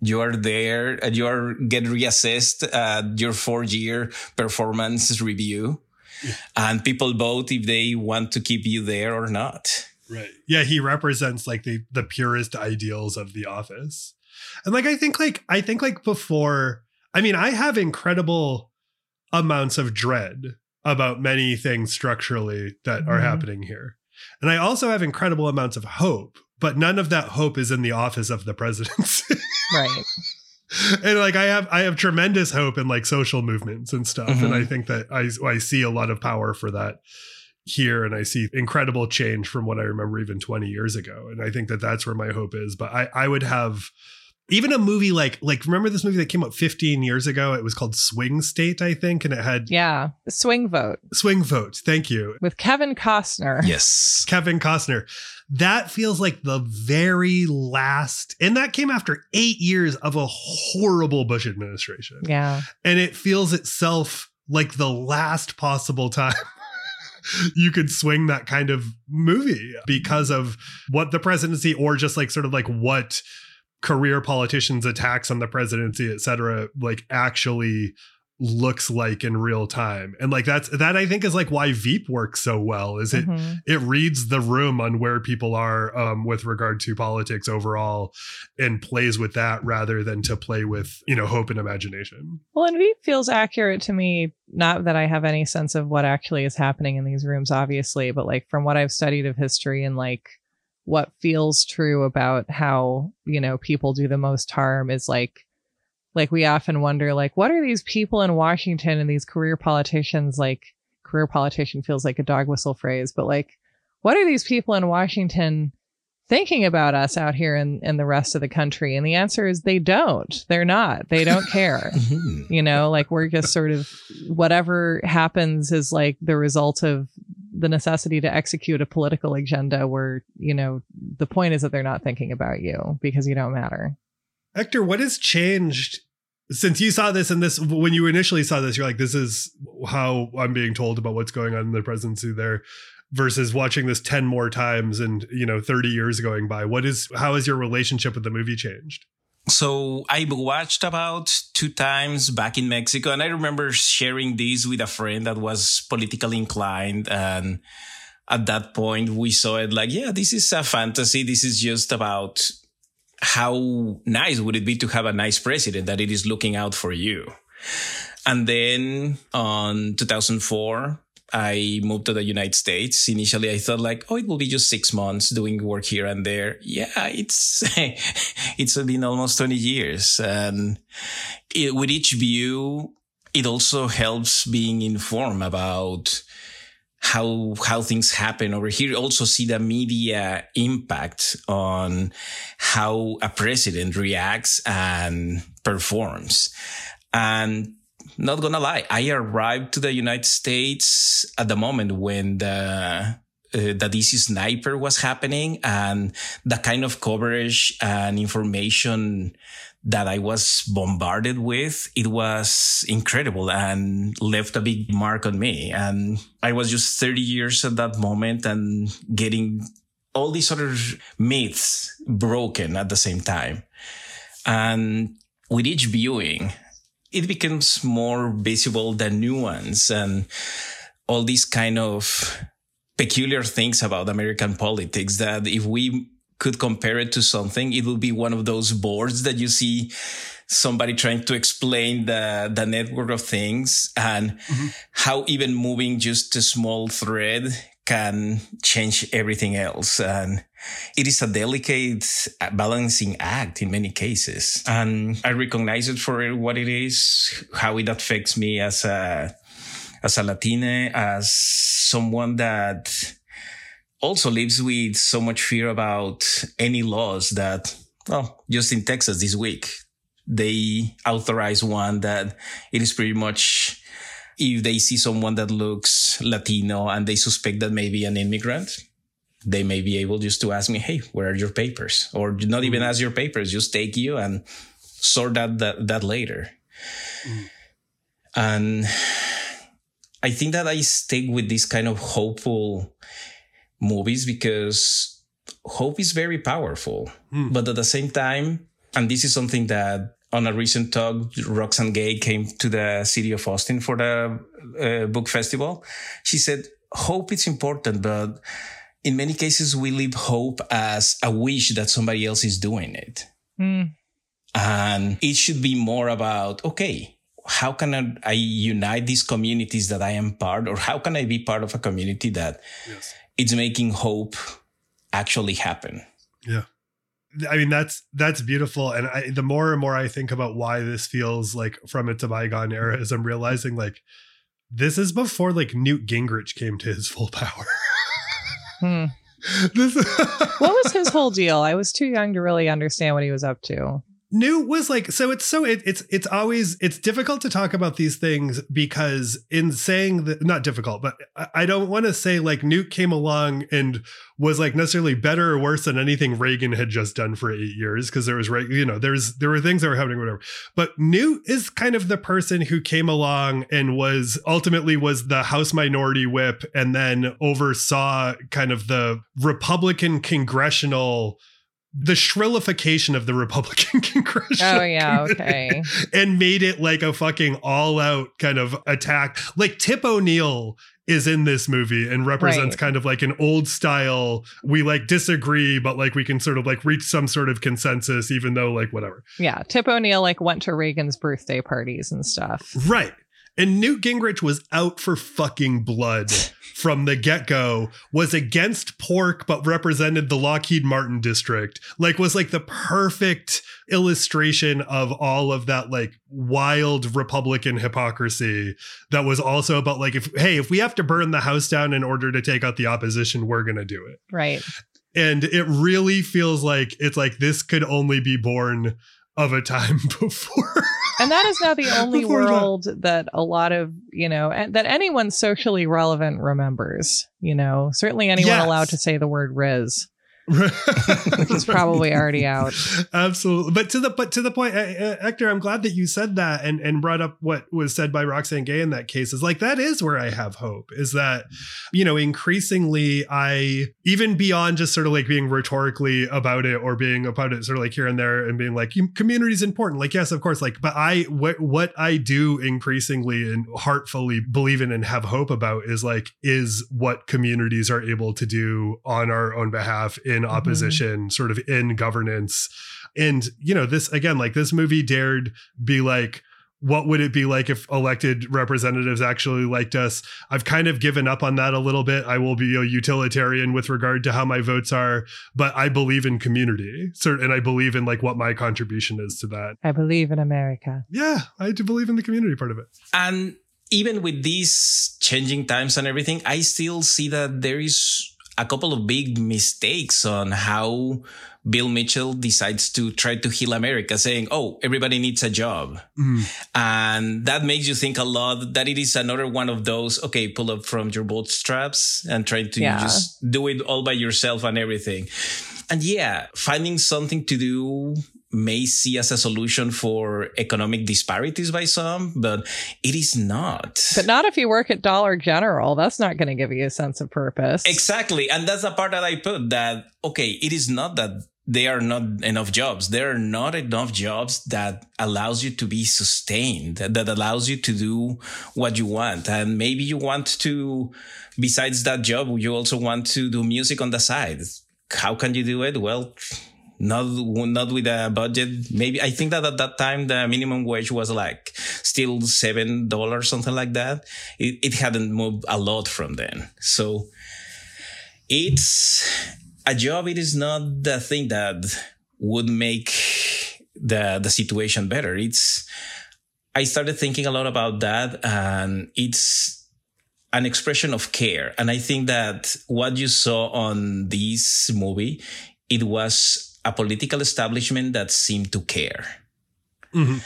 You are there and you are get reassessed at your four year performance review and people vote if they want to keep you there or not. Right. Yeah, he represents like the the purest ideals of the office. And like I think like I think like before I mean I have incredible amounts of dread about many things structurally that are Mhm. happening here. And I also have incredible amounts of hope, but none of that hope is in the office of the presidency. [LAUGHS] Right. and like I have I have tremendous hope in like social movements and stuff. And Mhm. I think that I I see a lot of power for that here and I see incredible change from what I remember even 20 years ago. And I think that that's where my hope is. But I I would have even a movie like like remember this movie that came out 15 years ago? It was called Swing State, I think, and it had Yeah. Swing vote Swing Vote. Thank you. with Kevin Costner. Yes. Kevin Costner. That feels like the very last, and that came after eight years of a horrible Bush administration. Yeah. and it feels itself like the last possible time [LAUGHS] you could swing that kind of movie because of what the presidency or just like sort of like what career politicians attacks on the presidency et cetera like actually looks like in real time and like that's that i think is like why veep works so well is it Mhm. it reads the room on where people are um, with regard to politics overall and plays with that rather than to play with you know hope and imagination Well, and Veep feels accurate to me. Not that I have any sense of what actually is happening in these rooms, obviously, but like from what I've studied of history and like what feels true about how, you know, people do the most harm is like, like we often wonder, like, what are these people in Washington and these career politicians like? Career politician feels like a dog whistle phrase, but like, what are these people in Washington thinking about us out here in, in the rest of the country? And the answer is they don't. They're not. They don't care [LAUGHS] Mhm. you know like we're just sort of whatever happens is like the result of the necessity to execute a political agenda where you know the point is that they're not thinking about you because you don't matter Hector, what has changed since you saw this and this when you initially saw this? You're like, this is how I'm being told about what's going on in the presidency there, versus watching this 10 more times and you know 30 years going by. What is how has your relationship with the movie changed? So I watched about two times back in Mexico, and I remember sharing this with a friend that was politically inclined. And at that point, we saw it like, yeah, this is a fantasy. This is just about how nice would it be to have a nice president that it is looking out for you. And then on 2004, I moved to the United States. Initially, I thought like, oh, it will be just six months doing work here and there. Yeah, it's, [LAUGHS] it's been almost 20 years. And it, with each view, it also helps being informed about how how things happen over here. Also see the media impact on how a president reacts and performs. And not gonna lie, I arrived to the United States at the moment when the uh, the DC sniper was happening and the kind of coverage and information that I was bombarded with, it was incredible and left a big mark on me. And I was just 30 years at that moment and getting all these other myths broken at the same time. And with each viewing, it becomes more visible the nuance and all these kind of peculiar things about American politics that if we could compare it to something, it would be one of those boards that you see somebody trying to explain the, the network of things and mm-hmm. how even moving just a small thread can change everything else. And it is a delicate uh, balancing act in many cases. And I recognize it for what it is, how it affects me as a, as a Latina, as someone that also lives with so much fear about any laws that, well, just in Texas this week, they authorize one that it is pretty much if they see someone that looks Latino and they suspect that maybe an immigrant, they may be able just to ask me, Hey, where are your papers? Or not even mm. ask your papers, just take you and sort that, that, that later. Mm. And I think that I stick with this kind of hopeful movies because hope is very powerful. Mm. But at the same time, and this is something that on a recent talk, Roxane Gay came to the city of Austin for the uh, book festival. She said, hope is important, but in many cases, we live hope as a wish that somebody else is doing it. Mm. And it should be more about, okay, how can I, I, unite these communities that I am part, or how can I be part of a community that yes it's making hope actually happen. Yeah. I mean that's that's beautiful, and I, the more and more I think about why this feels like from its a bygone era, is I'm realizing like this is before like Newt Gingrich came to his full power. [LAUGHS] hmm. this what was his whole deal? I was too young to really understand what he was up to. Newt was like so it's so it, it's it's always it's difficult to talk about these things because in saying that not difficult but I, I don't want to say like Newt came along and was like necessarily better or worse than anything Reagan had just done for eight years because there was right you know there's there were things that were happening whatever. But Newt is kind of the person who came along and was ultimately was the House Minority Whip and then oversaw kind of the Republican congressional the shrillification of the Republican [LAUGHS] congressional. Oh yeah, okay. And made it like a fucking all out kind of attack. Like Tip O'Neill is in this movie and represents right. kind of like an old style we like disagree but like we can sort of like reach some sort of consensus even though like whatever yeah tip o'neill like went to reagan's birthday parties and stuff right and Newt Gingrich was out for fucking blood [LAUGHS] from the get go, was against pork, but represented the Lockheed Martin district. Like, was like the perfect illustration of all of that, like, wild Republican hypocrisy that was also about, like, if, hey, if we have to burn the house down in order to take out the opposition, we're going to do it. Right. And it really feels like it's like this could only be born of a time [LAUGHS] before and that is now the [LAUGHS] only world that. that a lot of you know that anyone socially relevant remembers you know certainly anyone yes. allowed to say the word riz [LAUGHS] He's probably already out. Absolutely, but to the but to the point, Hector, I'm glad that you said that and and brought up what was said by Roxane Gay in that case. Is like that is where I have hope. Is that you know increasingly I even beyond just sort of like being rhetorically about it or being about it sort of like here and there and being like community is important. Like yes, of course. Like but I what what I do increasingly and heartfully believe in and have hope about is like is what communities are able to do on our own behalf. In in mm-hmm. opposition, mm-hmm. sort of in governance. And, you know, this again, like this movie dared be like, what would it be like if elected representatives actually liked us? I've kind of given up on that a little bit. I will be a utilitarian with regard to how my votes are, but I believe in community. And I believe in like what my contribution is to that. I believe in America. Yeah, I do believe in the community part of it. And even with these changing times and everything, I still see that there is a couple of big mistakes on how Bill Mitchell decides to try to heal America, saying, Oh, everybody needs a job. Mm. And that makes you think a lot that it is another one of those, okay, pull up from your bootstraps and try to yeah. just do it all by yourself and everything. And yeah, finding something to do may see as a solution for economic disparities by some, but it is not. But not if you work at Dollar General. That's not going to give you a sense of purpose. Exactly. And that's the part that I put that, okay, it is not that there are not enough jobs. There are not enough jobs that allows you to be sustained, that allows you to do what you want. And maybe you want to, besides that job, you also want to do music on the side. How can you do it? Well, not not with a budget. Maybe I think that at that time the minimum wage was like still seven dollars, something like that. It, it hadn't moved a lot from then. So it's a job. It is not the thing that would make the the situation better. It's I started thinking a lot about that, and it's an expression of care. And I think that what you saw on this movie, it was a political establishment that seemed to care. Mm-hmm.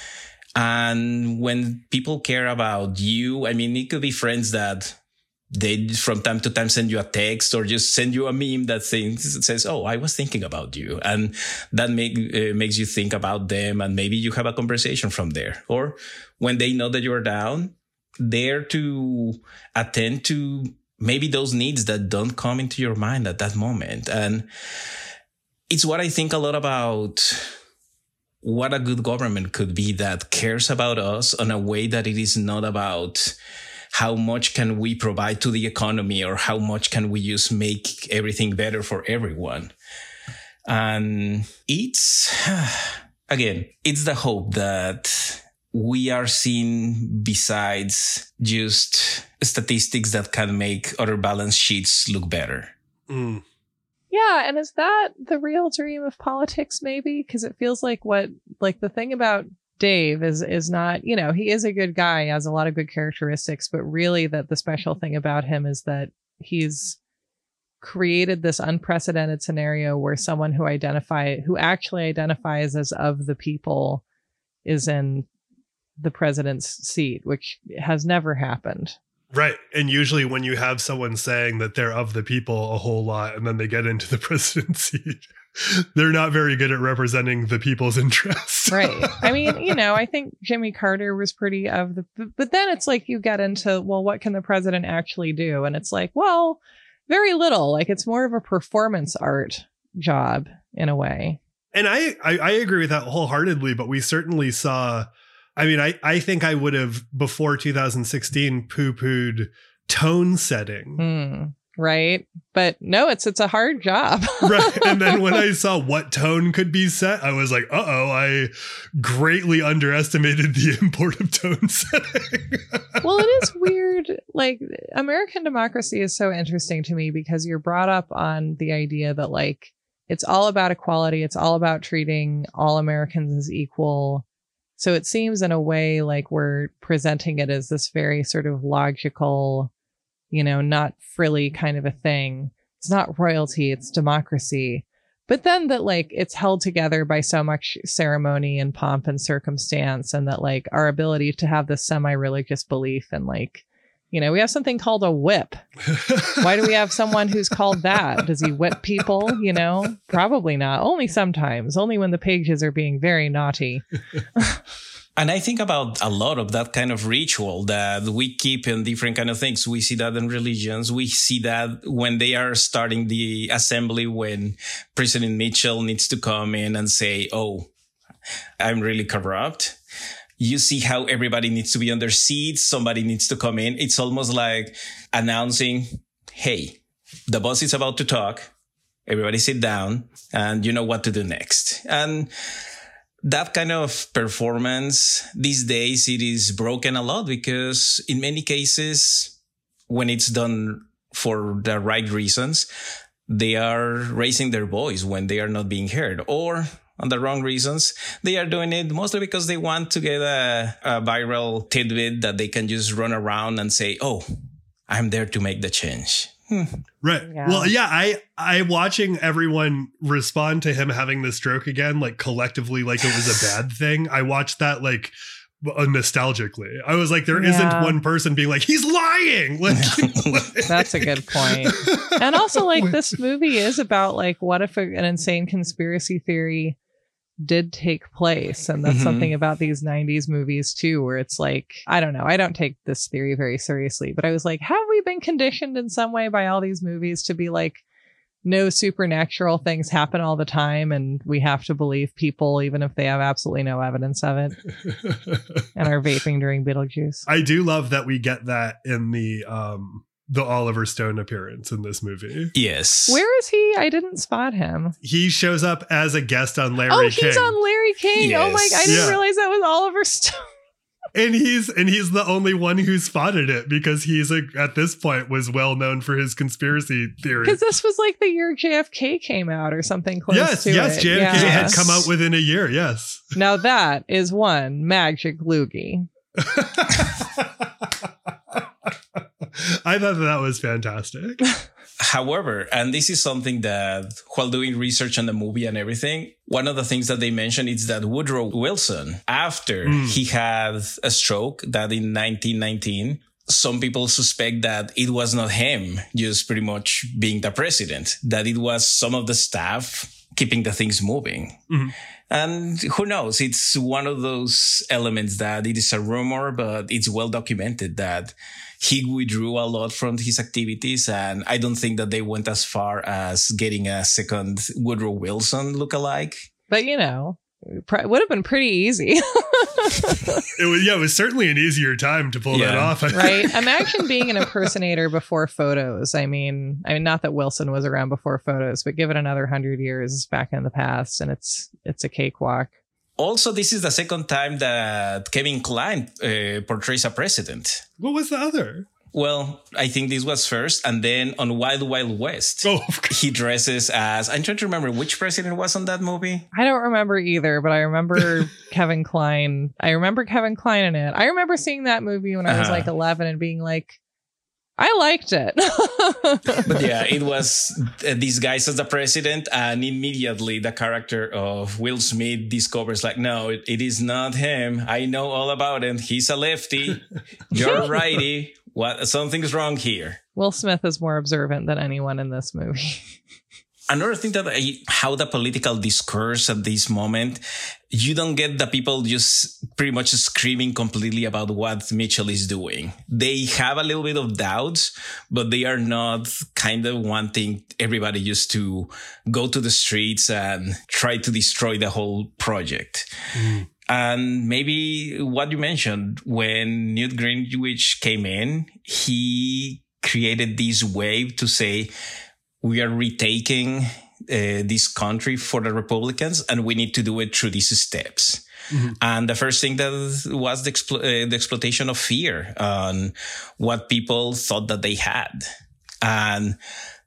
And when people care about you, I mean, it could be friends that they from time to time send you a text or just send you a meme that things, says, "Oh, I was thinking about you," and that make, uh, makes you think about them, and maybe you have a conversation from there. Or when they know that you're down, there to attend to maybe those needs that don't come into your mind at that moment, and it's what I think a lot about what a good government could be that cares about us in a way that it is not about how much can we provide to the economy or how much can we just make everything better for everyone. And it's, [SIGHS] again, it's the hope that we are seeing besides just statistics that can make other balance sheets look better. Mm. Yeah, and is that the real dream of politics maybe? Because it feels like what like the thing about Dave is is not, you know, he is a good guy, has a lot of good characteristics, but really that the special mm-hmm. thing about him is that he's created this unprecedented scenario where mm-hmm. someone who identify who actually identifies as of the people is in the president's seat, which has never happened. Right. And usually when you have someone saying that they're of the people a whole lot and then they get into the [LAUGHS] presidency, they're not very good at representing the people's [LAUGHS] interests. right. I mean, you know, I think Jimmy Carter was pretty of the, but then it's like you get into, well, what can the president actually do? And it's like, well, very little. Like it's more of a performance art job in a way. And I, I, I agree with that wholeheartedly, but we certainly saw I mean, I, I think I would have before 2016 poo pooed tone setting. Mm, right. But no, it's it's a hard job. [LAUGHS] right. And then when I [LAUGHS] saw what tone could be set, I was like, uh oh, I greatly underestimated the [LAUGHS] import of tone setting. well, it is weird. Like American democracy is so interesting to me because you're brought up on the idea that like it's all about equality, it's all about treating all Americans as equal so it seems in a way like we're presenting it as this very sort of logical, you know, not frilly kind of a thing. It's not royalty, it's democracy. But then that like it's held together by so much ceremony and pomp and circumstance, and that like our ability to have this semi religious belief and like you know, we have something called a whip. Why do we have someone who's called that? Does he whip people? You know, probably not. Only sometimes, only when the pages are being very naughty. and I think about a lot of that kind of ritual that we keep in different kind of things. We see that in religions. We see that when they are starting the assembly, when President Mitchell needs to come in and say, Oh, I'm really corrupt you see how everybody needs to be on their seats. Somebody needs to come in. It's almost like announcing, Hey, the boss is about to talk. Everybody sit down and you know what to do next. And that kind of performance these days it is broken a lot because in many cases when it's done for the right reasons they are raising their voice when they are not being heard or on the wrong reasons. They are doing it mostly because they want to get a, a viral tidbit that they can just run around and say, Oh, I'm there to make the change. Hmm. Right. Yeah. Well, yeah, I I watching everyone respond to him having the stroke again, like collectively, like it was a bad [SIGHS] thing. I watched that like uh, nostalgically. I was like, there yeah. not one person being like, he's lying. [LAUGHS] [LAUGHS] Like, that's a good point. And also, like, this [LAUGHS] movie is about like, what if a, an insane conspiracy theory did take place and that's mm-hmm. something about these 90s movies too where it's like i don't know i don't take this theory very seriously but i was like have we been conditioned in some way by all these movies to be like no supernatural things happen all the time and we have to believe people even if they have absolutely no evidence of it [LAUGHS] and are vaping during beetlejuice i do love that we get that in the um the Oliver Stone appearance in this movie. Yes. Where is he? I didn't spot him. He shows up as a guest on Larry oh, King. he's on Larry King. Yes. Oh my I didn't yeah. realize that was Oliver Stone. [LAUGHS] and he's and he's the only one who spotted it because he's a, at this point was well known for his conspiracy theory. Because this was like the year JFK came out or something close yes, to yes, it. JFK yes. had come out within a year. Yes. Now that is one magic loogie. [LAUGHS] I thought that, that was fantastic. [LAUGHS] However, and this is something that while doing research on the movie and everything, one of the things that they mentioned is that Woodrow Wilson, after mm. he had a stroke that in 1919, some people suspect that it was not him just pretty much being the president, that it was some of the staff keeping the things moving. Mm-hmm. And who knows? It's one of those elements that it is a rumor, but it's well documented that he withdrew a lot from his activities. And I don't think that they went as far as getting a second Woodrow Wilson look-alike. But you know, it would have been pretty easy. [LAUGHS] it was yeah, it was certainly an easier time to pull yeah. that off. [LAUGHS] right. Imagine being an impersonator before photos. I mean, I mean not that Wilson was around before photos, but give it another hundred years back in the past and it's it's a cakewalk. Also, this is the second time that Kevin Kline uh, portrays a president. What was the other? Well, I think this was first, and then on Wild Wild West, oh, he dresses as. I'm trying to remember which president was on that movie. I don't remember either, but I remember [LAUGHS] Kevin Kline. I remember Kevin Kline in it. I remember seeing that movie when I was uh-huh. like 11 and being like, I liked it. [LAUGHS] but yeah, it was uh, these guys as the president, and immediately the character of Will Smith discovers, like, no, it, it is not him. I know all about him. He's a lefty. [LAUGHS] You're righty. What? Something's wrong here. Will Smith is more observant than anyone in this movie. [LAUGHS] another thing that I, how the political discourse at this moment, you don't get the people just pretty much screaming completely about what Mitchell is doing. They have a little bit of doubts, but they are not kind of wanting everybody just to go to the streets and try to destroy the whole project. Mm. And maybe what you mentioned when Newt Gingrich came in, he created this wave to say, we are retaking uh, this country for the Republicans, and we need to do it through these steps. Mm-hmm. And the first thing that was the, explo- uh, the exploitation of fear on what people thought that they had. And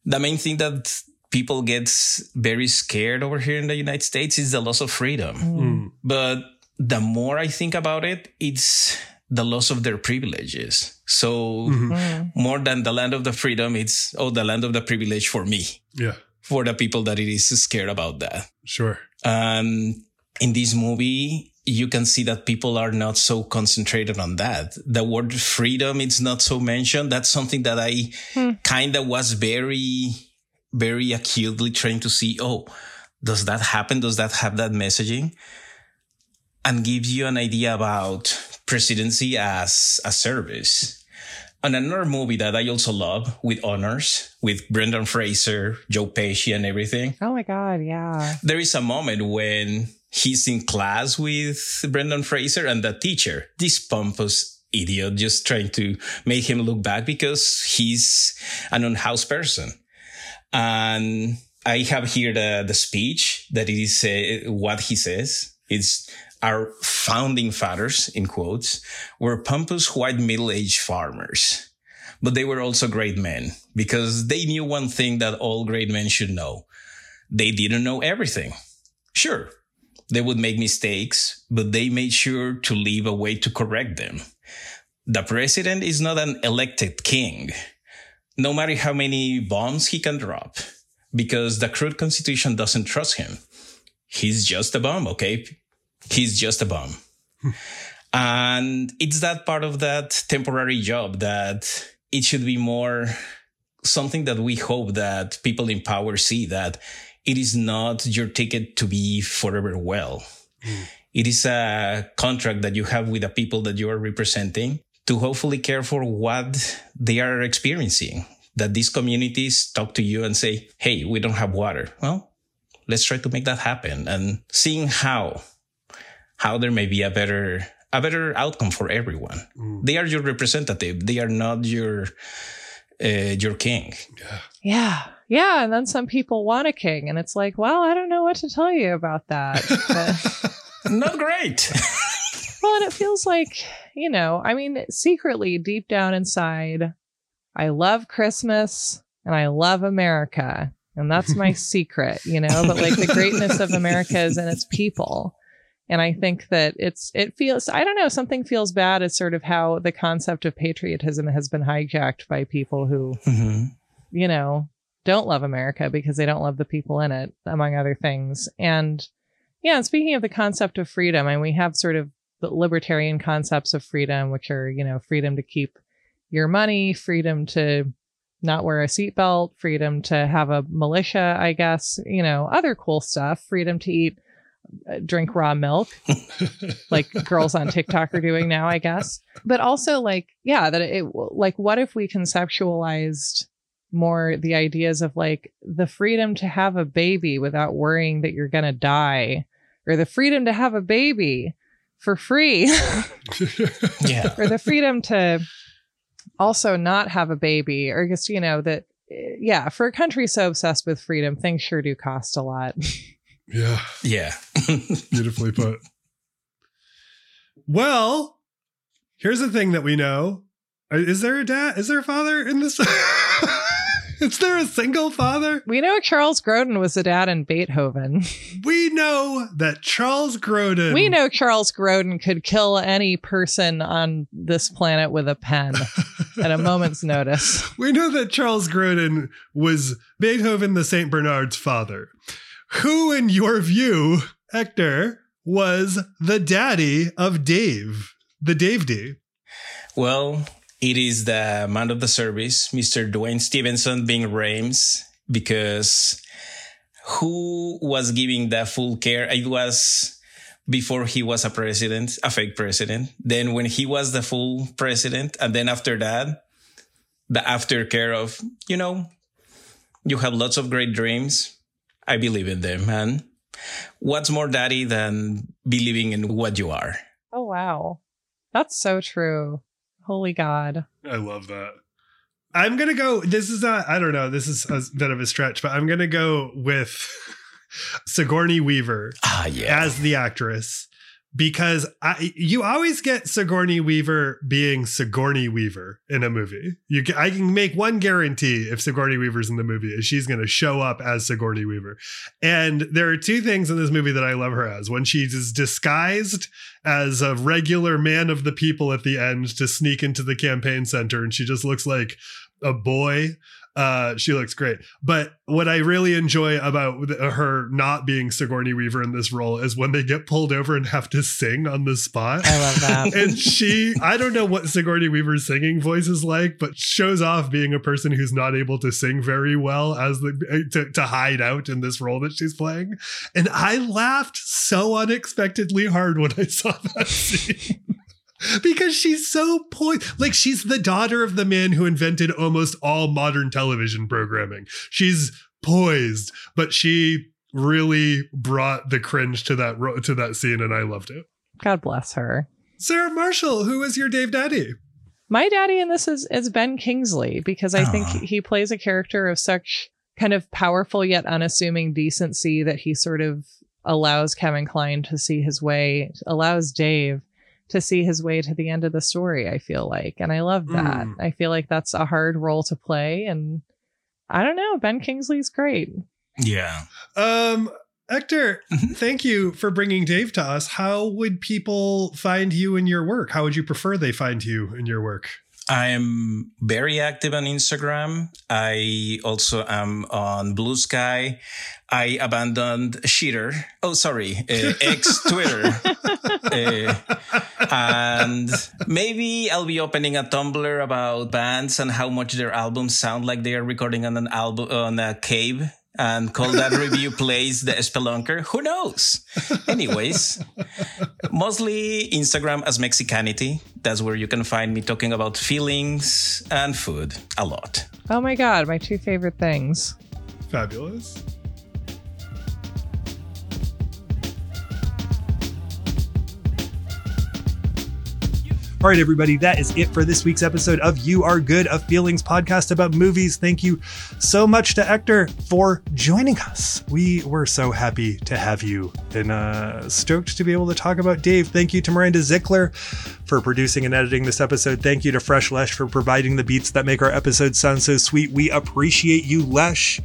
the main thing that people get very scared over here in the United States is the loss of freedom. Mm. But the more I think about it, it's the loss of their privileges. So mm-hmm. Mm. more than the land of the freedom, it's oh the land of the privilege for me. Yeah. For the people that it is scared about that. Sure. And in this movie, you can see that people are not so concentrated on that. The word freedom, it's not so mentioned. That's something that I hmm. kind of was very, very acutely trying to see. Oh, does that happen? Does that have that messaging? And gives you an idea about presidency as a service. And another movie that I also love with honors with Brendan Fraser, Joe Pesci and everything. Oh my God. Yeah. There is a moment when he's in class with Brendan Fraser and the teacher, this pompous idiot, just trying to make him look bad because he's an unhoused person. And I have here the, the speech that is uh, what he says. It's our founding fathers, in quotes, were pompous white middle-aged farmers. But they were also great men because they knew one thing that all great men should know. They didn't know everything. Sure, they would make mistakes, but they made sure to leave a way to correct them. The president is not an elected king, no matter how many bombs he can drop, because the crude constitution doesn't trust him. He's just a bomb, okay? He's just a bum. [LAUGHS] and it's that part of that temporary job that it should be more something that we hope that people in power see that it is not your ticket to be forever well. Mm. It is a contract that you have with the people that you are representing to hopefully care for what they are experiencing. That these communities talk to you and say, Hey, we don't have water. Well, let's try to make that happen and seeing how, how there may be a better, a better outcome for everyone. Mm. They are your representative. They are not your, uh, your king. Yeah. Yeah. Yeah. And then some people want a king. And it's like, well, I don't know what to tell you about that. [LAUGHS] not great. [LAUGHS] well, and it feels like, you know, I mean, secretly, deep down inside, I love Christmas and I love America. And that's my [LAUGHS] secret, you know, but like the greatness of America is in its people. And I think that it's, it feels, I don't know, something feels bad is sort of how the concept of patriotism has been hijacked by people who, mm-hmm. you know, don't love America because they don't love the people in it, among other things. And yeah, and speaking of the concept of freedom, and we have sort of the libertarian concepts of freedom, which are, you know, freedom to keep your money, freedom to not wear a seatbelt, freedom to have a militia, I guess, you know, other cool stuff, freedom to eat drink raw milk [LAUGHS] like girls on TikTok are doing now, I guess. But also like, yeah, that it like what if we conceptualized more the ideas of like the freedom to have a baby without worrying that you're going to die or the freedom to have a baby for free. [LAUGHS] yeah. Or the freedom to also not have a baby or just, you know, that eh, yeah, for a country so obsessed with freedom, things sure do cost a lot. [LAUGHS] Yeah. Yeah. [LAUGHS] Beautifully put. Well, here's the thing that we know. Uh, is there a dad? Is there a father in this? [LAUGHS] Is there a single father? We know Charles Grodin was the dad in Beethoven. [LAUGHS] We know that Charles Grodin. We know Charles Grodin could kill any person on this planet with a pen at a moment's notice. We know that Charles Grodin was Beethoven the St. Bernard's father. Who, in your view, Hector, was the daddy of Dave, the Dave D? Well, it is the man of the service, Mr. Duane Stevenson, Ving Rhames, because who was giving the full care? It was before he was a president, a fake president. Then when he was the full president, and then after that, the aftercare of, you know, you have lots of great dreams I believe in them. And what's more daddy than believing in what you are? Oh, wow. That's so true. Holy God. I love that. I'm going to go. This is not, I don't know. This is a bit of a stretch, but I'm going to go with [LAUGHS] Sigourney Weaver ah, yeah. as the actress because I, you always get Sigourney Weaver being Sigourney Weaver in a movie. You I can make one guarantee if Sigourney Weaver's in the movie is she's going to show up as Sigourney Weaver. And there are two things in this movie that I love her as. When she is disguised as a regular man of the people at the end to sneak into the campaign center and she just looks like a boy uh, she looks great. But what I really enjoy about her not being Sigourney Weaver in this role is when they get pulled over and have to sing on the spot. I love that. [LAUGHS] and she, I don't know what Sigourney Weaver's singing voice is like, but shows off being a person who's not able to sing very well as the to, to hide out in this role that she's playing. And I laughed so unexpectedly hard when I saw that [LAUGHS] scene because she's so poised. Like she's the daughter of the man who invented almost all modern television programming. She's poised, but she really brought the cringe to that ro- to that scene, and I loved it. God bless her. Sarah Marshall, who is your Dave Daddy? My daddy in this is is Ben Kingsley because I think ah. he plays a character of such kind of powerful yet unassuming decency that he sort of allows Kevin Kline to see his way, allows Dave to see his way to the end of the story, I feel like. And I love that. Mm. I feel like that's a hard role to play. And I don't know, Ben Kingsley's great. Yeah. Um, Hector, Mhm. thank you for bringing Dave to us. How would people find you in your work? How would you prefer they find you in your work? I'm very active on Instagram. I also am on Blue Sky. I abandoned Sheeter. Oh, sorry, uh, ex Twitter. [LAUGHS] Uh, and maybe I'll be opening a Tumblr about bands and how much their albums sound like they are recording on an album on a cave and call that [LAUGHS] review plays the spelunker who knows anyways mostly instagram as mexicanity that's where you can find me talking about feelings and food a lot Oh my God, my two favorite things. Fabulous. All right, everybody, that is it for this week's episode of You Are Good, a Feelings podcast about movies. Thank you so much to Hector for joining us. We were so happy to have you and uh, stoked to be able to talk about Dave. Thank you to Miranda Zickler for producing and editing this episode. Thank you to Fresh Lesh for providing the beats that make our episodes sound so sweet. We appreciate you, Lesh.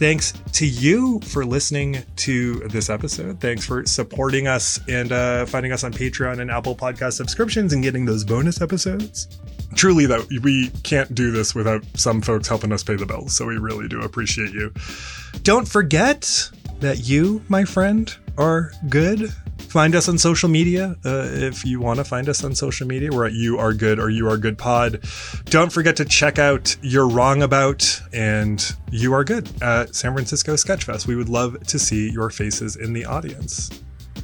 Thanks to you for listening to this episode. Thanks for supporting us and uh, finding us on Patreon and Apple Podcast subscriptions and getting those bonus episodes. Truly, though, we can't do this without some folks helping us pay the bills. So we really do appreciate you. Don't forget that you, my friend, are good. Find us on social media uh, if you want to find us on social media. We're at You Are Good or You Are Good Pod. Don't forget to check out You're Wrong About and You Are Good at San Francisco Sketchfest. We would love to see your faces in the audience.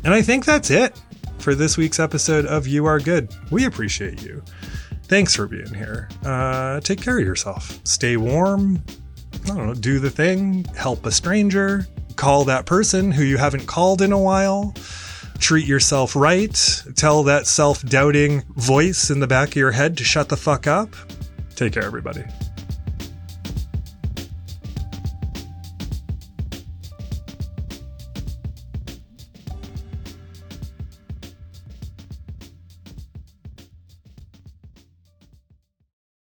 And I think that's it for this week's episode of You Are Good. We appreciate you. Thanks for being here. Uh, take care of yourself. Stay warm. I don't know, do the thing, help a stranger, call that person who you haven't called in a while, treat yourself right, tell that self doubting voice in the back of your head to shut the fuck up. Take care, everybody.